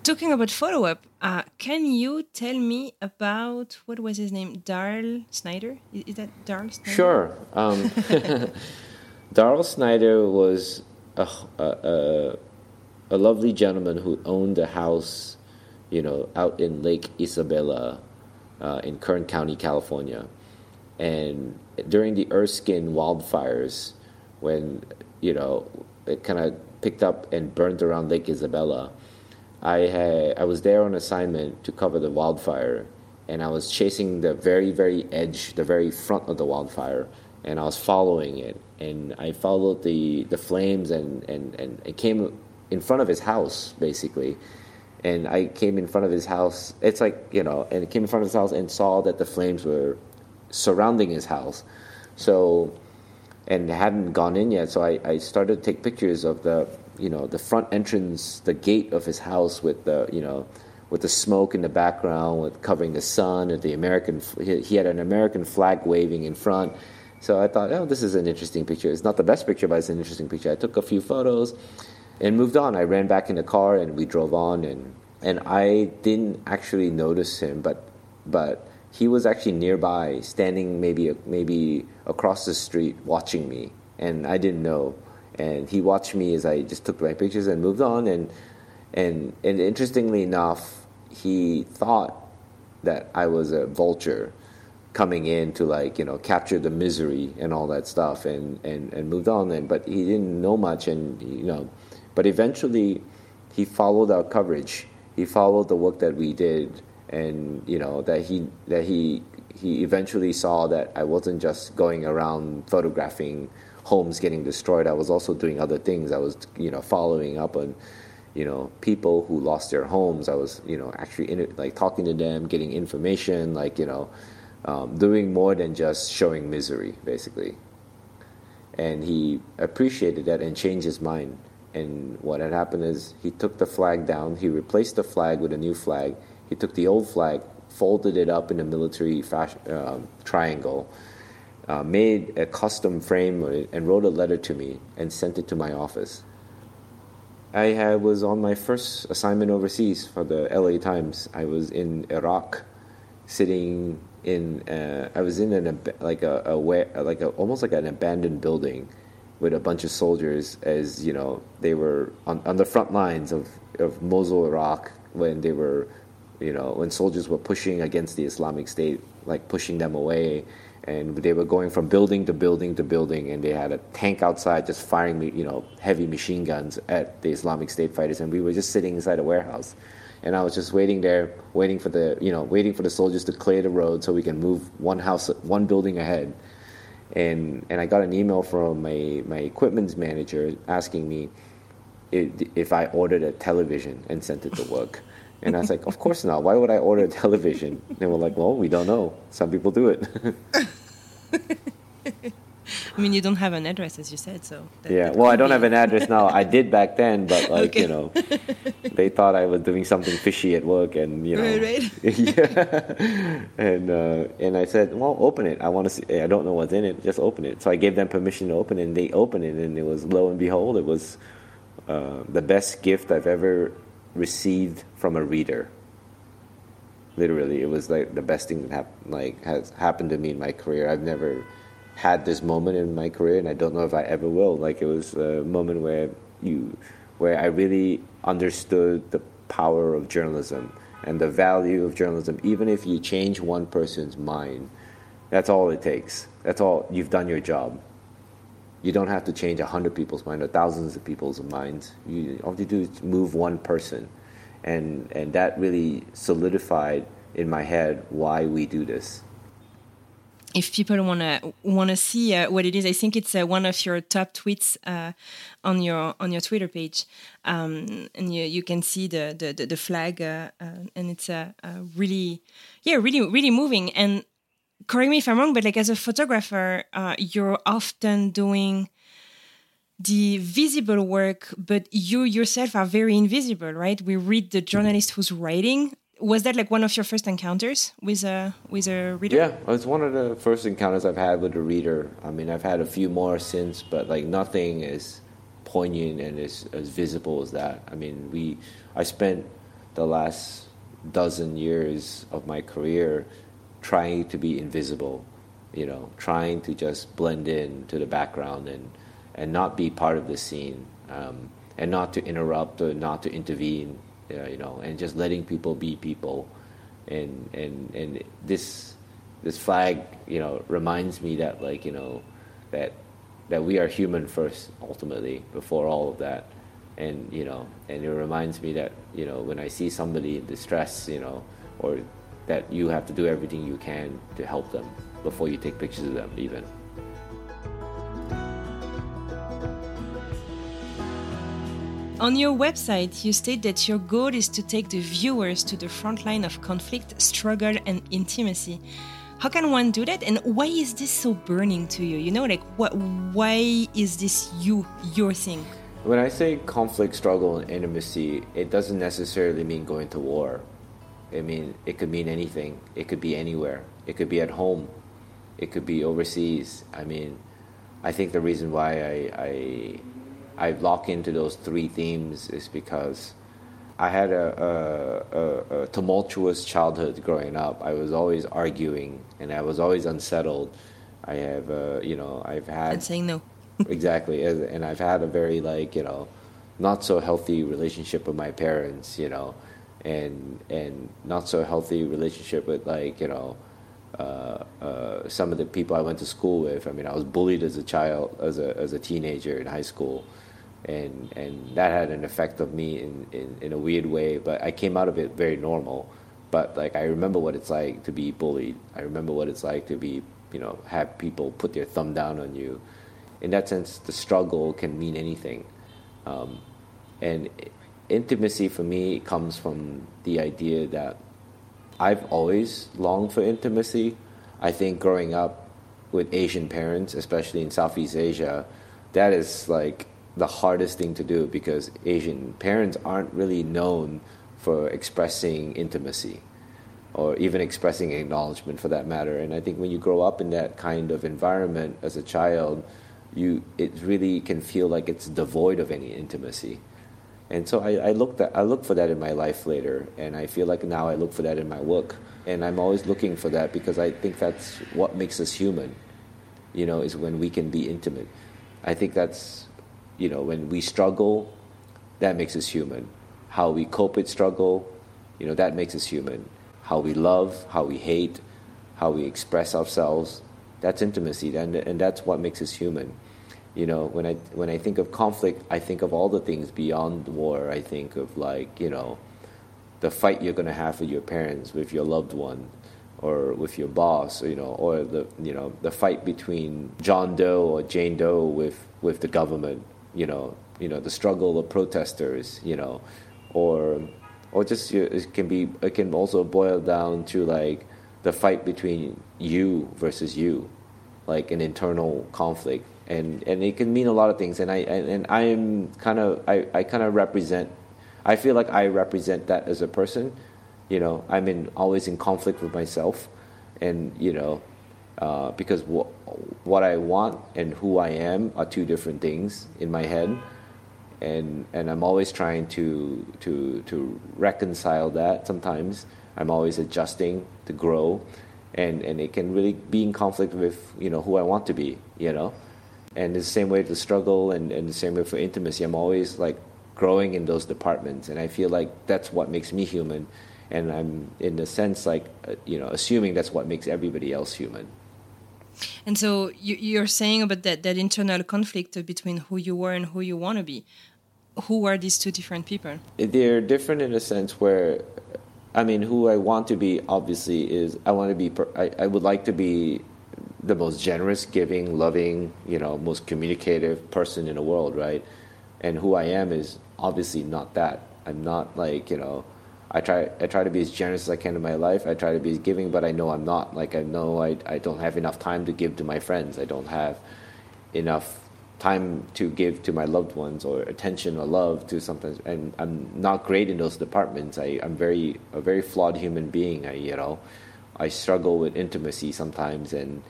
S5: Talking about follow up, uh, can you tell me about what was his name? Darl Snyder? Is, that Darl Snyder?
S1: Sure. Um, Darl Snyder was a, a, a lovely gentleman who owned a house, you know, out in Lake Isabella uh, in Kern County, California. And during the Erskine wildfires, when you know it kind of picked up and burned around Lake Isabella, I had I was there on assignment to cover the wildfire, and I was chasing the very very edge, the very front of the wildfire, and I was following it, and I followed the the flames, and and and it came in front of his house basically and I came in front of his house. It's like you know, and came in front of his house and saw that the flames were surrounding his house. So, and hadn't gone in yet. So I, I started to take pictures of the you know the front entrance, the gate of his house with the you know with the smoke in the background, with covering the sun, and the American. He had an American flag waving in front. So I thought, oh, this is an interesting picture. It's not the best picture, but it's an interesting picture. I took a few photos and moved on. I ran back in the car and we drove on and and I didn't actually notice him, but but he was actually nearby, standing maybe maybe across the street, watching me, and I didn't know. And he watched me as I just took my pictures and moved on. And and and interestingly enough, he thought that I was a vulture coming in to like you know capture the misery and all that stuff and and and moved on and but he didn't know much and you know but eventually, he followed our coverage. He followed the work that we did, and you know that he that he he eventually saw that I wasn't just going around photographing homes getting destroyed. I was also doing other things. I was you know following up on you know people who lost their homes. I was you know actually in like talking to them, getting information, like you know um, doing more than just showing misery, basically. And he appreciated that and changed his mind. And what had happened is he took the flag down, he replaced the flag with a new flag. He took the old flag, folded it up in a military fashion, uh, triangle, uh, made a custom frame and wrote a letter to me and sent it to my office. I had, was on my first assignment overseas for the LA Times. I was in Iraq, sitting in. Uh, I was in an like a, a like a, almost like an abandoned building with a bunch of soldiers as you know they were on, on the front lines of, of Mosul, Iraq, when they were, you know, when soldiers were pushing against the Islamic State, like pushing them away, and they were going from building to building to building, and they had a tank outside just firing, you know, heavy machine guns at the Islamic State fighters, and we were just sitting inside a warehouse. And I was just waiting there, waiting for the, you know, waiting for the soldiers to clear the road so we can move one house, one building ahead and and I got an email from my my equipment manager asking me if I ordered a television and sent it to work. And I was like, of course not. Why would I order a television? And they were like, well, we don't know. Some people do it.
S5: I mean, you don't have an address, as you said, so.
S1: That, yeah, that well, I don't have an address now. I did back then, but like okay. you know, they thought I was doing something fishy at work, and you know,
S5: right, right.
S1: yeah. And uh, and I said, well, open it. I want to see. I don't know what's in it. Just open it. So I gave them permission to open it, and they opened it, and it was lo and behold, it was uh, the best gift I've ever received from a reader. Literally, it was like the best thing that hap- like has happened to me in my career. I've never had this moment in my career, and I don't know if I ever will. Like it was a moment where you, where I really understood the power of journalism and the value of journalism. Even if you change one person's mind, that's all it takes. That's all. You've done your job. You don't have to change a hundred people's mind or thousands of people's minds. You all you do is move one person, and and that really solidified in my head why we do this.
S5: If people wanna wanna see uh, what it is, I think it's uh, one of your top tweets uh, on your on your Twitter page, um, and you, you can see the the, the, flag, uh, uh, and it's a really yeah really really moving. And correct me if I'm wrong, but like as a photographer, uh, you're often doing the visible work, but you yourself are very invisible, right? We read the journalist who's writing was that like one of your first encounters with a with a reader?
S1: Yeah, it's one of the first encounters I've had with a reader. I mean, I've had a few more since, but like nothing as poignant and as, as visible as that. I mean, we I spent the last dozen years of my career trying to be invisible, you know, trying to just blend in to the background and and not be part of the scene, um, and not to interrupt or not to intervene uh, you know, and just letting people be people, and and and this this flag, you know, reminds me that like you know that that we are human first, ultimately, before all of that, and you know, and it reminds me that you know when I see somebody in distress, you know, or that you have to do everything you can to help them before you take pictures of them, even.
S5: On your website, you state that your goal is to take the viewers to the front line of conflict, struggle, and intimacy. How can one do that? And why is this so burning to you? You know, like, what? Why is this you, your thing?
S1: When I say conflict, struggle, and intimacy, it doesn't necessarily mean going to war. I mean, it could mean anything. It could be anywhere. It could be at home. It could be overseas. I mean, I think the reason why I, I I lock into those three themes is because I had a, a, a, tumultuous childhood growing up. I was always arguing and I was always unsettled. I have, uh, you know, I've had.
S5: And saying no.
S1: exactly. And I've had a very, like, you know, not so healthy relationship with my parents, you know, and, and not so healthy relationship with, like, you know, uh, uh, some of the people I went to school with. I mean, I was bullied as a child, as a, as a teenager in high school and and that had an effect of me in, in, in a weird way. But I came out of it very normal. But like I remember what it's like to be bullied. I remember what it's like to be you know have people put their thumb down on you. In that sense, the struggle can mean anything, um, and intimacy for me comes from the idea that I've always longed for intimacy. I think growing up with Asian parents, especially in Southeast Asia, that is like the hardest thing to do because Asian parents aren't really known for expressing intimacy or even expressing acknowledgement for that matter. And I think when you grow up in that kind of environment as a child, you it really can feel like it's devoid of any intimacy. And so I, I look that I look for that in my life later, and I feel like now I look for that in my work, and I'm always looking for that because I think that's what makes us human. You know, is when we can be intimate. I think that's you know, when we struggle, that makes us human. How we cope with struggle, you know, that makes us human. How we love, how we hate, how we express ourselves, that's intimacy, and, and that's what makes us human. You know, when I when I think of conflict, I think of all the things beyond war. I think of like, you know, the fight you're going to have with your parents, with your loved one, or with your boss, you know, or the you know the fight between John Doe or Jane Doe with with the government, you know, you know the struggle of protesters, you know, or or just it can be it can also boil down to like the fight between you versus you, like an internal conflict, and and it can mean a lot of things. And I and, I am kind of I, I kind of represent. I feel like I represent that as a person. You know, I'm in always in conflict with myself, and you know, uh, because what what I want and who I am are two different things in my head, and and I'm always trying to to to reconcile that. Sometimes I'm always adjusting to grow, and and it can really be in conflict with you know who I want to be. You know, and the same way the struggle and and the same way for intimacy. I'm always like growing in those departments, and I feel like that's what makes me human. And I'm in a sense like uh, you know assuming that's what makes everybody else human.
S5: And so you, you're saying about that, that internal conflict between who you were and who you want to be. Who are these two different people?
S1: They're different in a sense where, I mean, who I want to be obviously is I want to be, I, I would like to be the most generous, giving, loving, you know, most communicative person in the world, right? And who I am is obviously not that. I'm not like, you know, I try I try to be as generous as I can in my life. I try to be as giving, but I know I'm not. Like I know I I don't have enough time to give to my friends. I don't have enough time to give to my loved ones or attention or love to something and I'm not great in those departments. I, I'm very a very flawed human being. I you know I struggle with intimacy sometimes and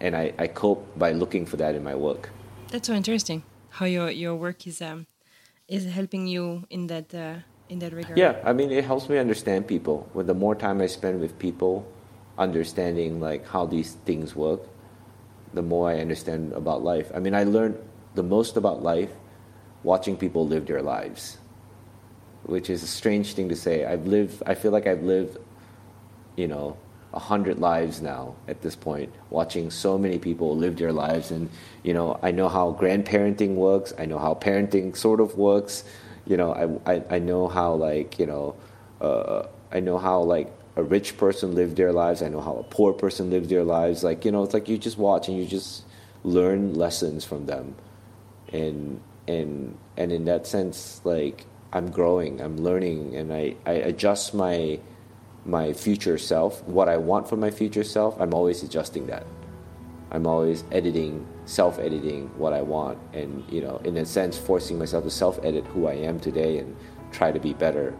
S1: and I, I cope by looking for that in my work.
S5: That's so interesting. How your your work is um is helping you in that uh, in that regard.
S1: Yeah, I mean it helps me understand people. With the more time I spend with people, understanding like how these things work, the more I understand about life. I mean I learned the most about life watching people live their lives. Which is a strange thing to say. I've lived I feel like I've lived, you know, a hundred lives now at this point, watching so many people live their lives, and you know, I know how grandparenting works. I know how parenting sort of works. You know, I I, I know how like you know, uh, I know how like a rich person lived their lives. I know how a poor person lived their lives. Like you know, it's like you just watch and you just learn lessons from them, and and and in that sense, like I'm growing, I'm learning, and I I adjust my my future self, what I want for my future self, I'm always adjusting that. I'm always editing, self editing what I want, and, you know, in a sense, forcing myself to self edit who I am today and try to be better.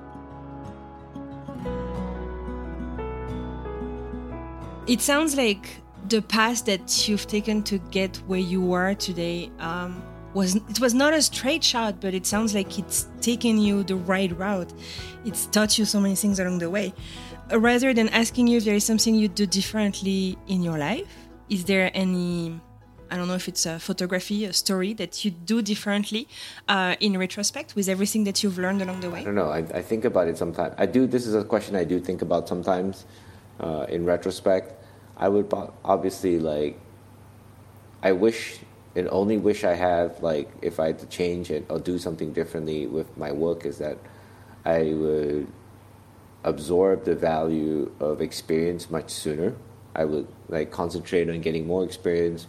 S5: It sounds like the path that you've taken to get where you are today um, was it was not a straight shot, but it sounds like it's taken you the right route. It's taught you so many things along the way. Rather than asking you if there is something you do differently in your life, is there any I don't know if it's a photography, a story that you do differently uh, in retrospect with everything that you've learned along the way?
S1: I don't know. I, I think about it sometimes. I do. This is a question I do think about sometimes. Uh, in retrospect, I would obviously like. I wish and only wish I have like if I had to change it or do something differently with my work is that I would absorb the value of experience much sooner. I would like concentrate on getting more experience,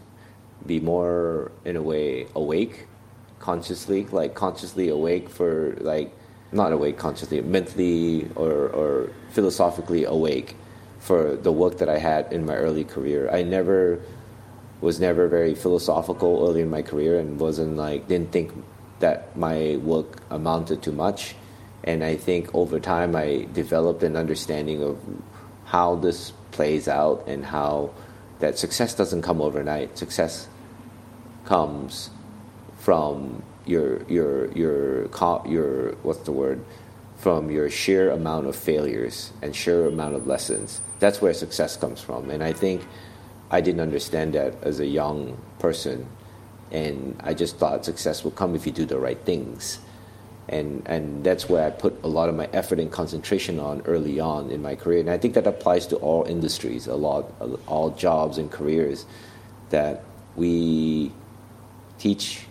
S1: be more in a way awake, consciously, like consciously awake for like not awake consciously, mentally or, or philosophically awake for the work that I had in my early career. I never was never very philosophical early in my career and wasn't like didn't think that my work amounted to much and I think over time I developed an understanding of how this plays out and how that success doesn't come overnight. Success comes from your your your your what's the word from your sheer amount of failures and sheer amount of lessons. That's where success comes from. And I think I didn't understand that as a young person. And I just thought success will come if you do the right things and and that's where I put a lot of my effort and concentration on early on in my career. And I think that applies to all industries, a lot, all jobs and careers, that we teach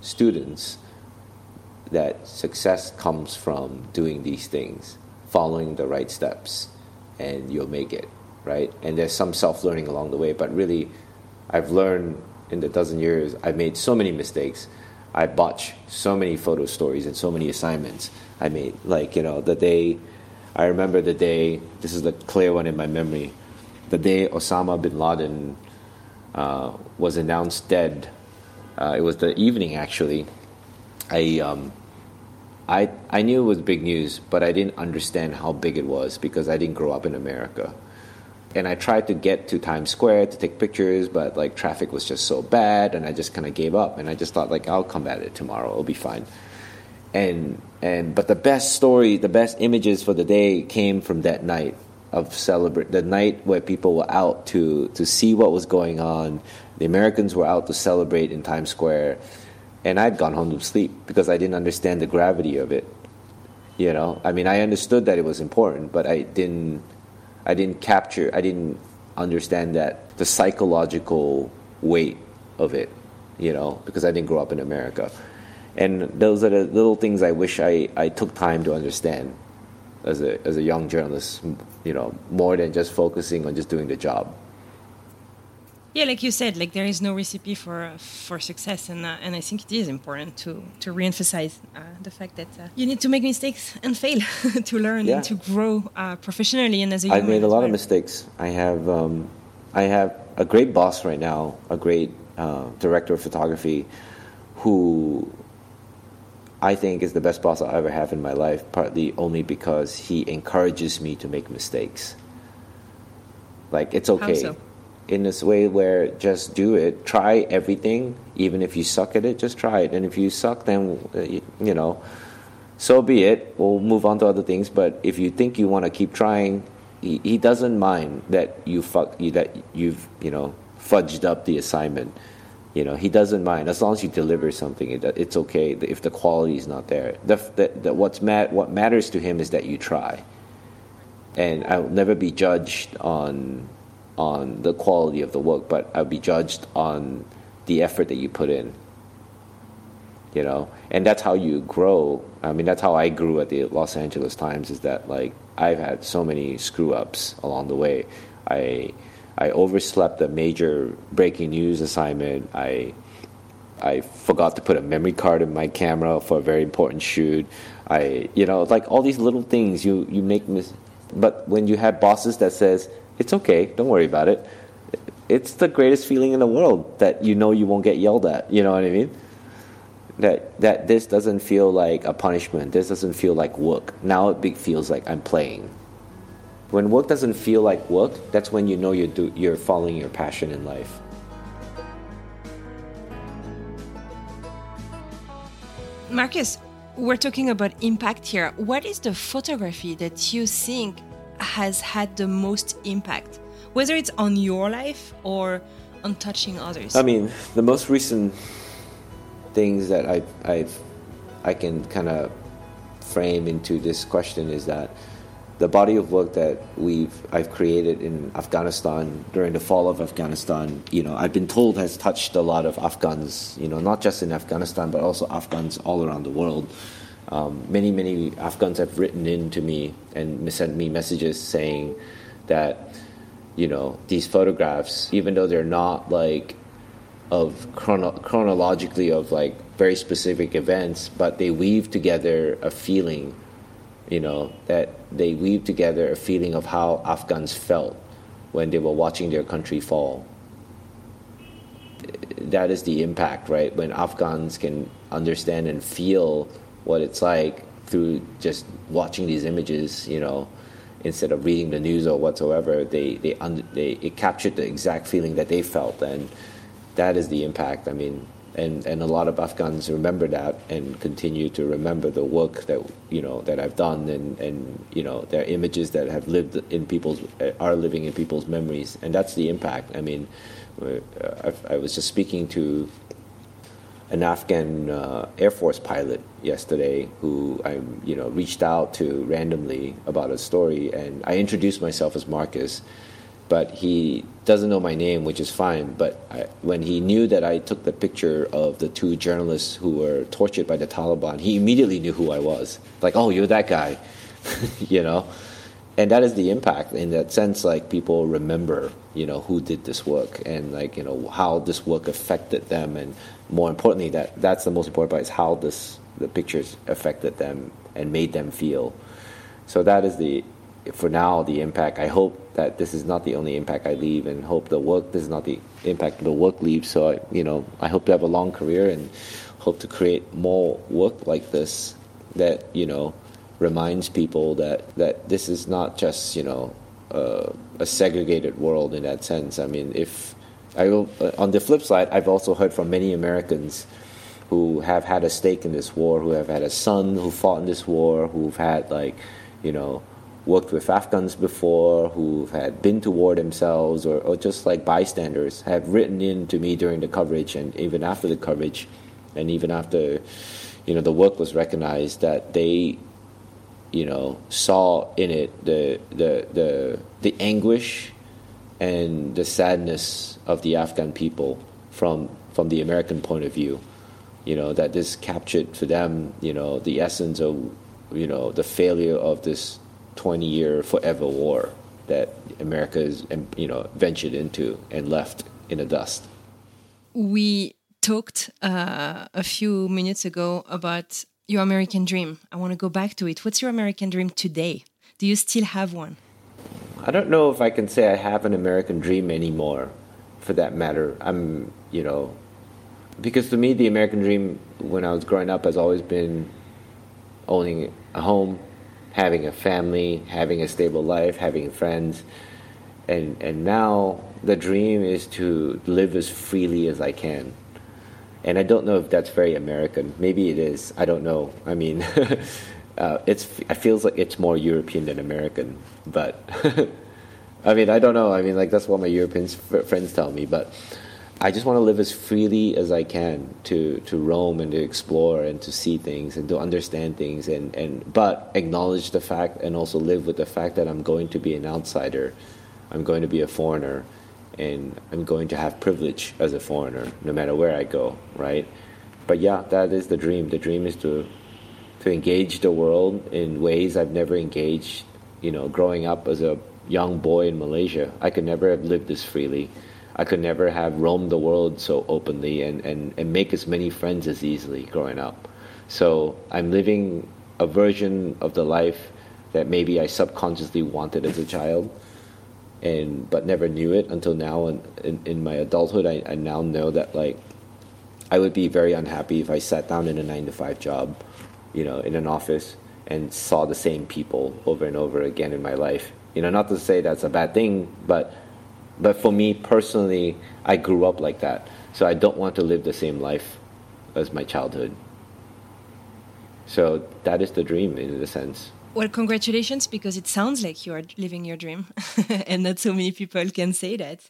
S1: students that success comes from doing these things, following the right steps, and you'll make it, right? And there's some self learning along the way, but really, I've learned in the dozen years, I've made so many mistakes I botched so many photo stories and so many assignments I made. Like, you know, the day, I remember the day, this is the clear one in my memory, the day Osama bin Laden uh, was announced dead. Uh, it was the evening, actually. I, um, I, I knew it was big news, but I didn't understand how big it was because I didn't grow up in America and I tried to get to Times Square to take pictures, but like traffic was just so bad, and I just kind of gave up. And I just thought like I'll come at it tomorrow, it'll be fine. And and but the best story, the best images for the day came from that night of celebrate the night where people were out to to see what was going on. The Americans were out to celebrate in Times Square, and I'd gone home to sleep because I didn't understand the gravity of it. You know, I mean, I understood that it was important, but I didn't I didn't capture, I didn't understand that the psychological weight of it, you know, because I didn't grow up in America. And those are the little things I wish I, I took time to understand as a, as a young journalist, you know, more than just focusing on just doing the job.
S5: Yeah, like you said, like there is no recipe for for success, and uh, and I think it is important to to reemphasize uh, the fact that uh, you need to make mistakes and fail to learn
S1: Yeah.
S5: and to grow uh, professionally and as a
S1: I've made a lot
S5: well.
S1: of mistakes. I have, um, I have a great boss right now, a great uh, director of photography, who I think is the best boss I'll ever have in my life. Partly only because he encourages me to make mistakes. Like it's okay. In this way where just do it, try everything, even if you suck at it, just try it. And if you suck, then uh, you, you know, so be it. We'll move on to other things. But if you think you want to keep trying, he, he doesn't mind that you fuck you that you've you know fudged up the assignment. You know, he doesn't mind as long as you deliver something. It, it's okay if the quality is not there. The, the, the, what's mat, what matters to him is that you try. And I'll never be judged on on the quality of the work, but I'll be judged on the effort that you put in you know? And that's how you grow. I mean that's how i grew at the los angeles times is that like i've had so many screw ups along the way. I i overslept a major breaking news assignment. I i forgot to put a memory card in my camera for a very important shoot. I you know like all these little things you you make mis- but when you have bosses that says it's okay don't worry about it it's the greatest feeling in the world that you know you won't get yelled at you know what i mean that that this doesn't feel like a punishment. This doesn't feel like work. Now it feels like I'm playing. When work doesn't feel like work, that's when you know you're do, you're following your passion in life.
S5: Marcus, we're talking about impact here. What is the photography that you think has had the most impact, whether it's on your life or on touching others?
S1: I mean, the most recent things that I I've I can kind of frame into this question is that the body of work that we've I've created in Afghanistan during the fall of Afghanistan, you know, I've been told has touched a lot of Afghans, you know, not just in Afghanistan but also Afghans all around the world. Um, many many Afghans have written in to me and sent me messages saying that you know these photographs, even though they're not like of chrono- chronologically of like very specific events, but they weave together a feeling, you know, that they weave together a feeling of how Afghans felt when they were watching their country fall. That is the impact, right? When Afghans can understand and feel what it's like through just watching these images, you know, instead of reading the news or whatsoever, they they, under, they it captured the exact feeling that they felt and that is the impact. I mean, and, and a lot of Afghans remember that and continue to remember the work that you know that I've done and, and you know their images that have lived in people's are living in people's memories and that's the impact. I mean, uh, I, I was just speaking to an Afghan uh, Air Force pilot yesterday who I you know reached out to randomly about a story and I introduced myself as Marcus but he doesn't know my name, which is fine. But I, when he knew that I took the picture of the two journalists who were tortured by the Taliban, he immediately knew who I was. Like, oh, you're that guy, you know. And that is the impact. In that sense, like people remember, you know, who did this work and like you know how this work affected them, and more importantly, that that's the most important part is how this the pictures affected them and made them feel. So that is the for now the impact. I hope that this is not the only impact I leave, and hope the work this is not the impact the work leaves. So I, you know, I hope to have a long career and hope to create more work like this that you know reminds people that that this is not just you know uh, a segregated world in that sense. I mean, if I will, uh, on the flip side, I've also heard from many Americans who have had a stake in this war, who have had a son who fought in this war, who've had like, you know, worked with Afghans before, who've had been to war themselves, or, or just like bystanders, have written in to me during the coverage and even after the coverage, and even after, you know, the work was recognized that they, you know, saw in it the the the the anguish and the sadness of the Afghan people from from the American point of view. You know that this captured for them, you know, the essence of, you know, the failure of this 20-year forever war that America is, you know, ventured into and left in the dust.
S5: We talked uh, a few minutes ago about your American dream. I want to go back to it. What's your American dream today? Do you still have one?
S1: I don't know if I can say I have an American dream anymore, for that matter. I'm, you know, because to me, the American dream when I was growing up has always been owning a home, having a family, having a stable life, having friends. And, and now the dream is to live as freely as I can. And I don't know if that's very American. Maybe it is. I don't know. I mean, uh, it's it feels like it's more European than American. But I mean, I don't know. I mean, like that's what my European friends tell me. But I just want to live as freely as I can to to roam and to explore and to see things and to understand things and and but acknowledge the fact and also live with the fact that I'm going to be an outsider. I'm going to be a foreigner and I'm going to have privilege as a foreigner no matter where I go, right? But yeah, that is the dream. The dream is to to engage the world in ways I've never engaged, you know, growing up as a young boy in Malaysia. I could never have lived this freely I could never have roamed the world so openly and, and, and make as many friends as easily growing up. So I'm living a version of the life that maybe I subconsciously wanted as a child and but never knew it until now and in, in my adulthood I, I now know that like I would be very unhappy if I sat down in a nine to five job, you know, in an office and saw the same people over and over again in my life. You know, not to say that's a bad thing, but but for me personally, I grew up like that. So I don't want to live the same life as my childhood. So that is the dream in a sense.
S5: Well, congratulations, because it sounds like you are living your dream, and not so many people can say that.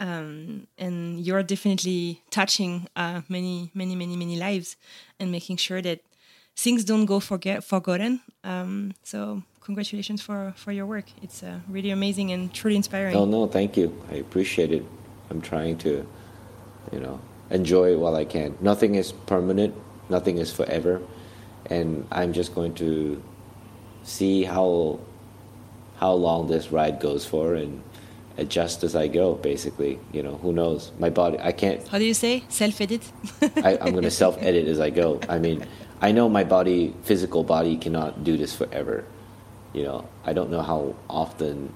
S5: Um, and you're definitely touching uh, many, many, many, many lives, and making sure that things don't go forget forgotten. Um, so congratulations for, for your work. It's uh, really amazing and truly inspiring.
S1: Oh, no, thank you. I appreciate it. I'm trying to, you know, enjoy it while I can. Nothing is permanent, nothing is forever. And I'm just going to see how how long this ride goes for and adjust as I go, basically. You know, who knows? My body, I can't.
S5: How do you say? Self edit?
S1: I'm going to self edit as I go. I mean, I know my body, physical body, cannot do this forever. You know, I don't know how often.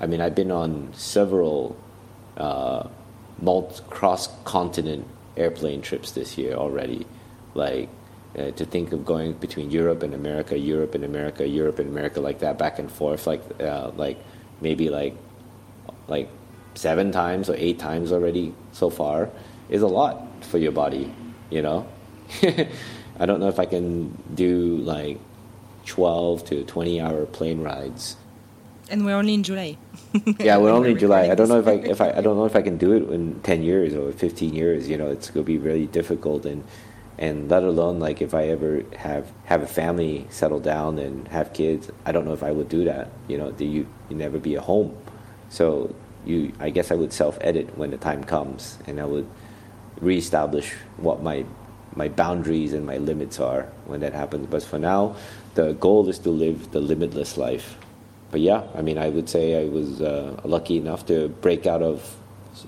S1: I mean, I've been on several uh, multi cross continent airplane trips this year already. Like uh, to think of going between Europe and America, Europe and America, Europe and America, like that, back and forth, like uh, like maybe like like seven times or eight times already so far is a lot for your body. You know, I don't know if I can do like 12 to 20 hour plane rides.
S5: And we're only in July.
S1: yeah, we're only in July. I don't know if I if I I don't know if I can do it in 10 years or 15 years, you know, it's going to be really difficult and and let alone like if I ever have have a family settle down and have kids, I don't know if I would do that. You know, do you you never be a home. So you I guess I would self-edit when the time comes and I would reestablish what my my boundaries and my limits are when that happens. But for now, the goal is to live the limitless life. But yeah, I mean, I would say I was uh, lucky enough to break out of,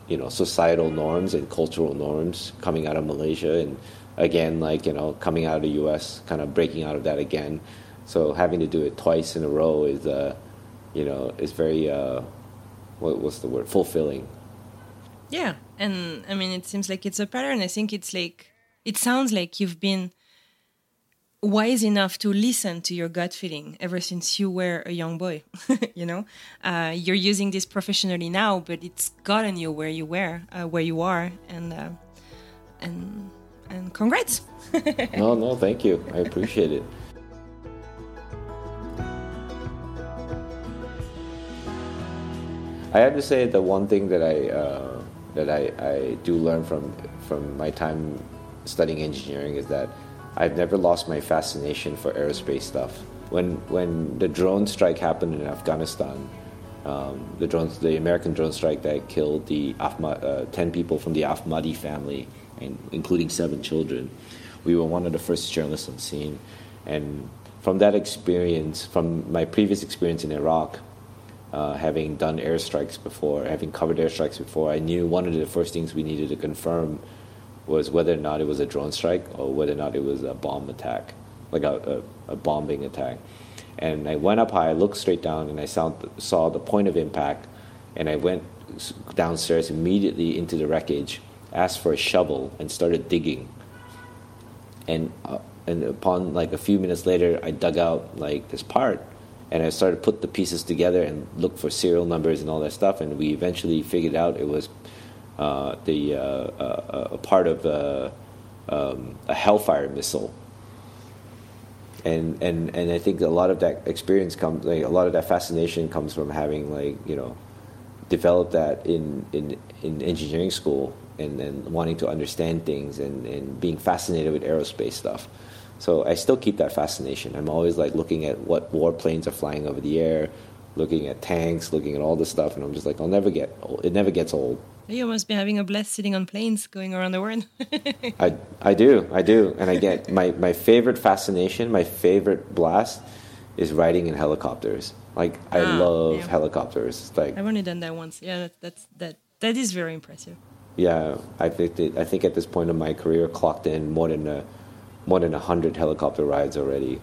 S1: you know, societal norms and cultural norms coming out of Malaysia, and again, like you know, coming out of the U.S., kind of breaking out of that again. So having to do it twice in a row is, uh, you know, is very, uh, what, what's the word, fulfilling.
S5: Yeah, and I mean, it seems like it's a pattern. I think it's like it sounds like you've been wise enough to listen to your gut feeling ever since you were a young boy you know uh, you're using this professionally now but it's gotten you where you were uh, where you are and uh, and and congrats.
S1: No no thank you. I appreciate it. I have to say the one thing that i uh, that I, I do learn from from my time studying engineering is that I've never lost my fascination for aerospace stuff. When when the drone strike happened in Afghanistan, um, the drones, the American drone strike that killed the uh, ten people from the Ahmadi family, and including seven children. We were one of the first journalists on scene, and from that experience, from my previous experience in Iraq, uh, having done airstrikes before, having covered airstrikes before, I knew one of the first things we needed to confirm was whether or not it was a drone strike or whether or not it was a bomb attack, like a, a, a bombing attack. And I went up high, I looked straight down, and I saw, saw the point of impact. And I went downstairs immediately into the wreckage, asked for a shovel, and started digging. And uh, and upon like a few minutes later, I dug out like this part, and I started to put the pieces together and look for serial numbers and all that stuff. And we eventually figured out it was uh, the uh, uh a part of uh, um, a Hellfire missile and and and I think a lot of that experience comes like a lot of that fascination comes from having like you know developed that in in in engineering school and then wanting to understand things and and being fascinated with aerospace stuff. So I still keep that fascination. I'm always like looking at what warplanes are flying over the air, looking at tanks, looking at all this stuff, and I'm just like, I'll never get old. it never gets old.
S5: You must be having a blast sitting on planes going around the world.
S1: I, I do, I do. And I get my, my favorite fascination, my favorite blast is riding in helicopters. Like, I ah, love yeah. helicopters. Like
S5: I've only done that once. Yeah, that, that's, that, that is very impressive.
S1: Yeah, I think, that, I think at this point in my career, clocked in more than a, more than 100 helicopter rides already.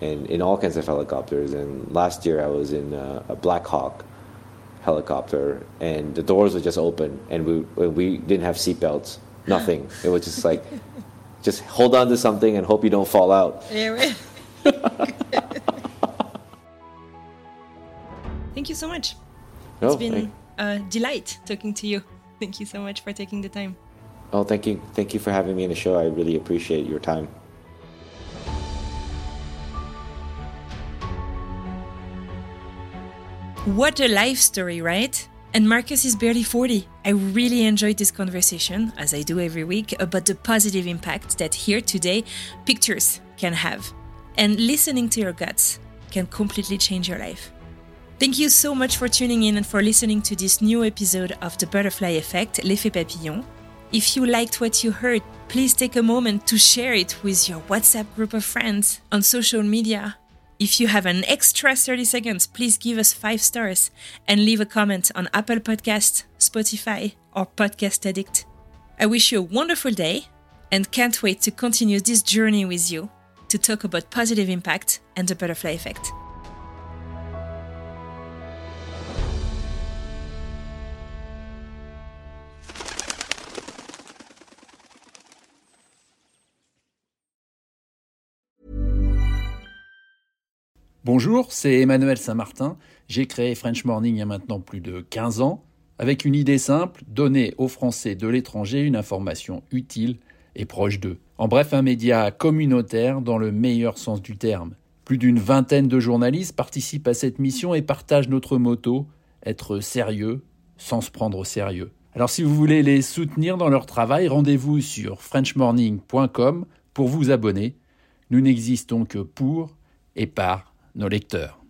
S1: And in all kinds of helicopters. And last year I was in a, a Black Hawk helicopter, and the doors were just open, and we we didn't have seatbelts, nothing. it was just like, just hold on to something and hope you don't fall out.
S5: Yeah, Thank you so much.
S1: No,
S5: it's been a delight talking to you. Thank you so much for taking the time.
S1: Oh, thank you. Thank you for having me in the show. I really appreciate your time.
S5: What a life story, right? And Marcus is barely 40. I really enjoyed this conversation, as I do every week, about the positive impact that here today pictures can have. And listening to your guts can completely change your life. Thank you so much for tuning in and for listening to this new episode of The Butterfly Effect, L'Effet Papillon. If you liked what you heard, please take a moment to share it with your WhatsApp group of friends, on social media, if you have an extra 30 seconds, please give us five stars and leave a comment on Apple Podcast, Spotify, or Podcast Addict. I wish you a wonderful day and can't wait to continue this journey with you to talk about positive impact and the butterfly effect.
S6: Bonjour, c'est Emmanuel Saint-Martin. J'ai créé French Morning il y a maintenant plus de 15 ans, avec une idée simple, donner aux Français de l'étranger une information utile et proche d'eux. En bref, un média communautaire dans le meilleur sens du terme. Plus d'une vingtaine de journalistes participent à cette mission et partagent notre motto, être sérieux sans se prendre au sérieux. Alors si vous voulez les soutenir dans leur travail, rendez-vous sur frenchmorning.com pour vous abonner. Nous n'existons que pour et par når de dør.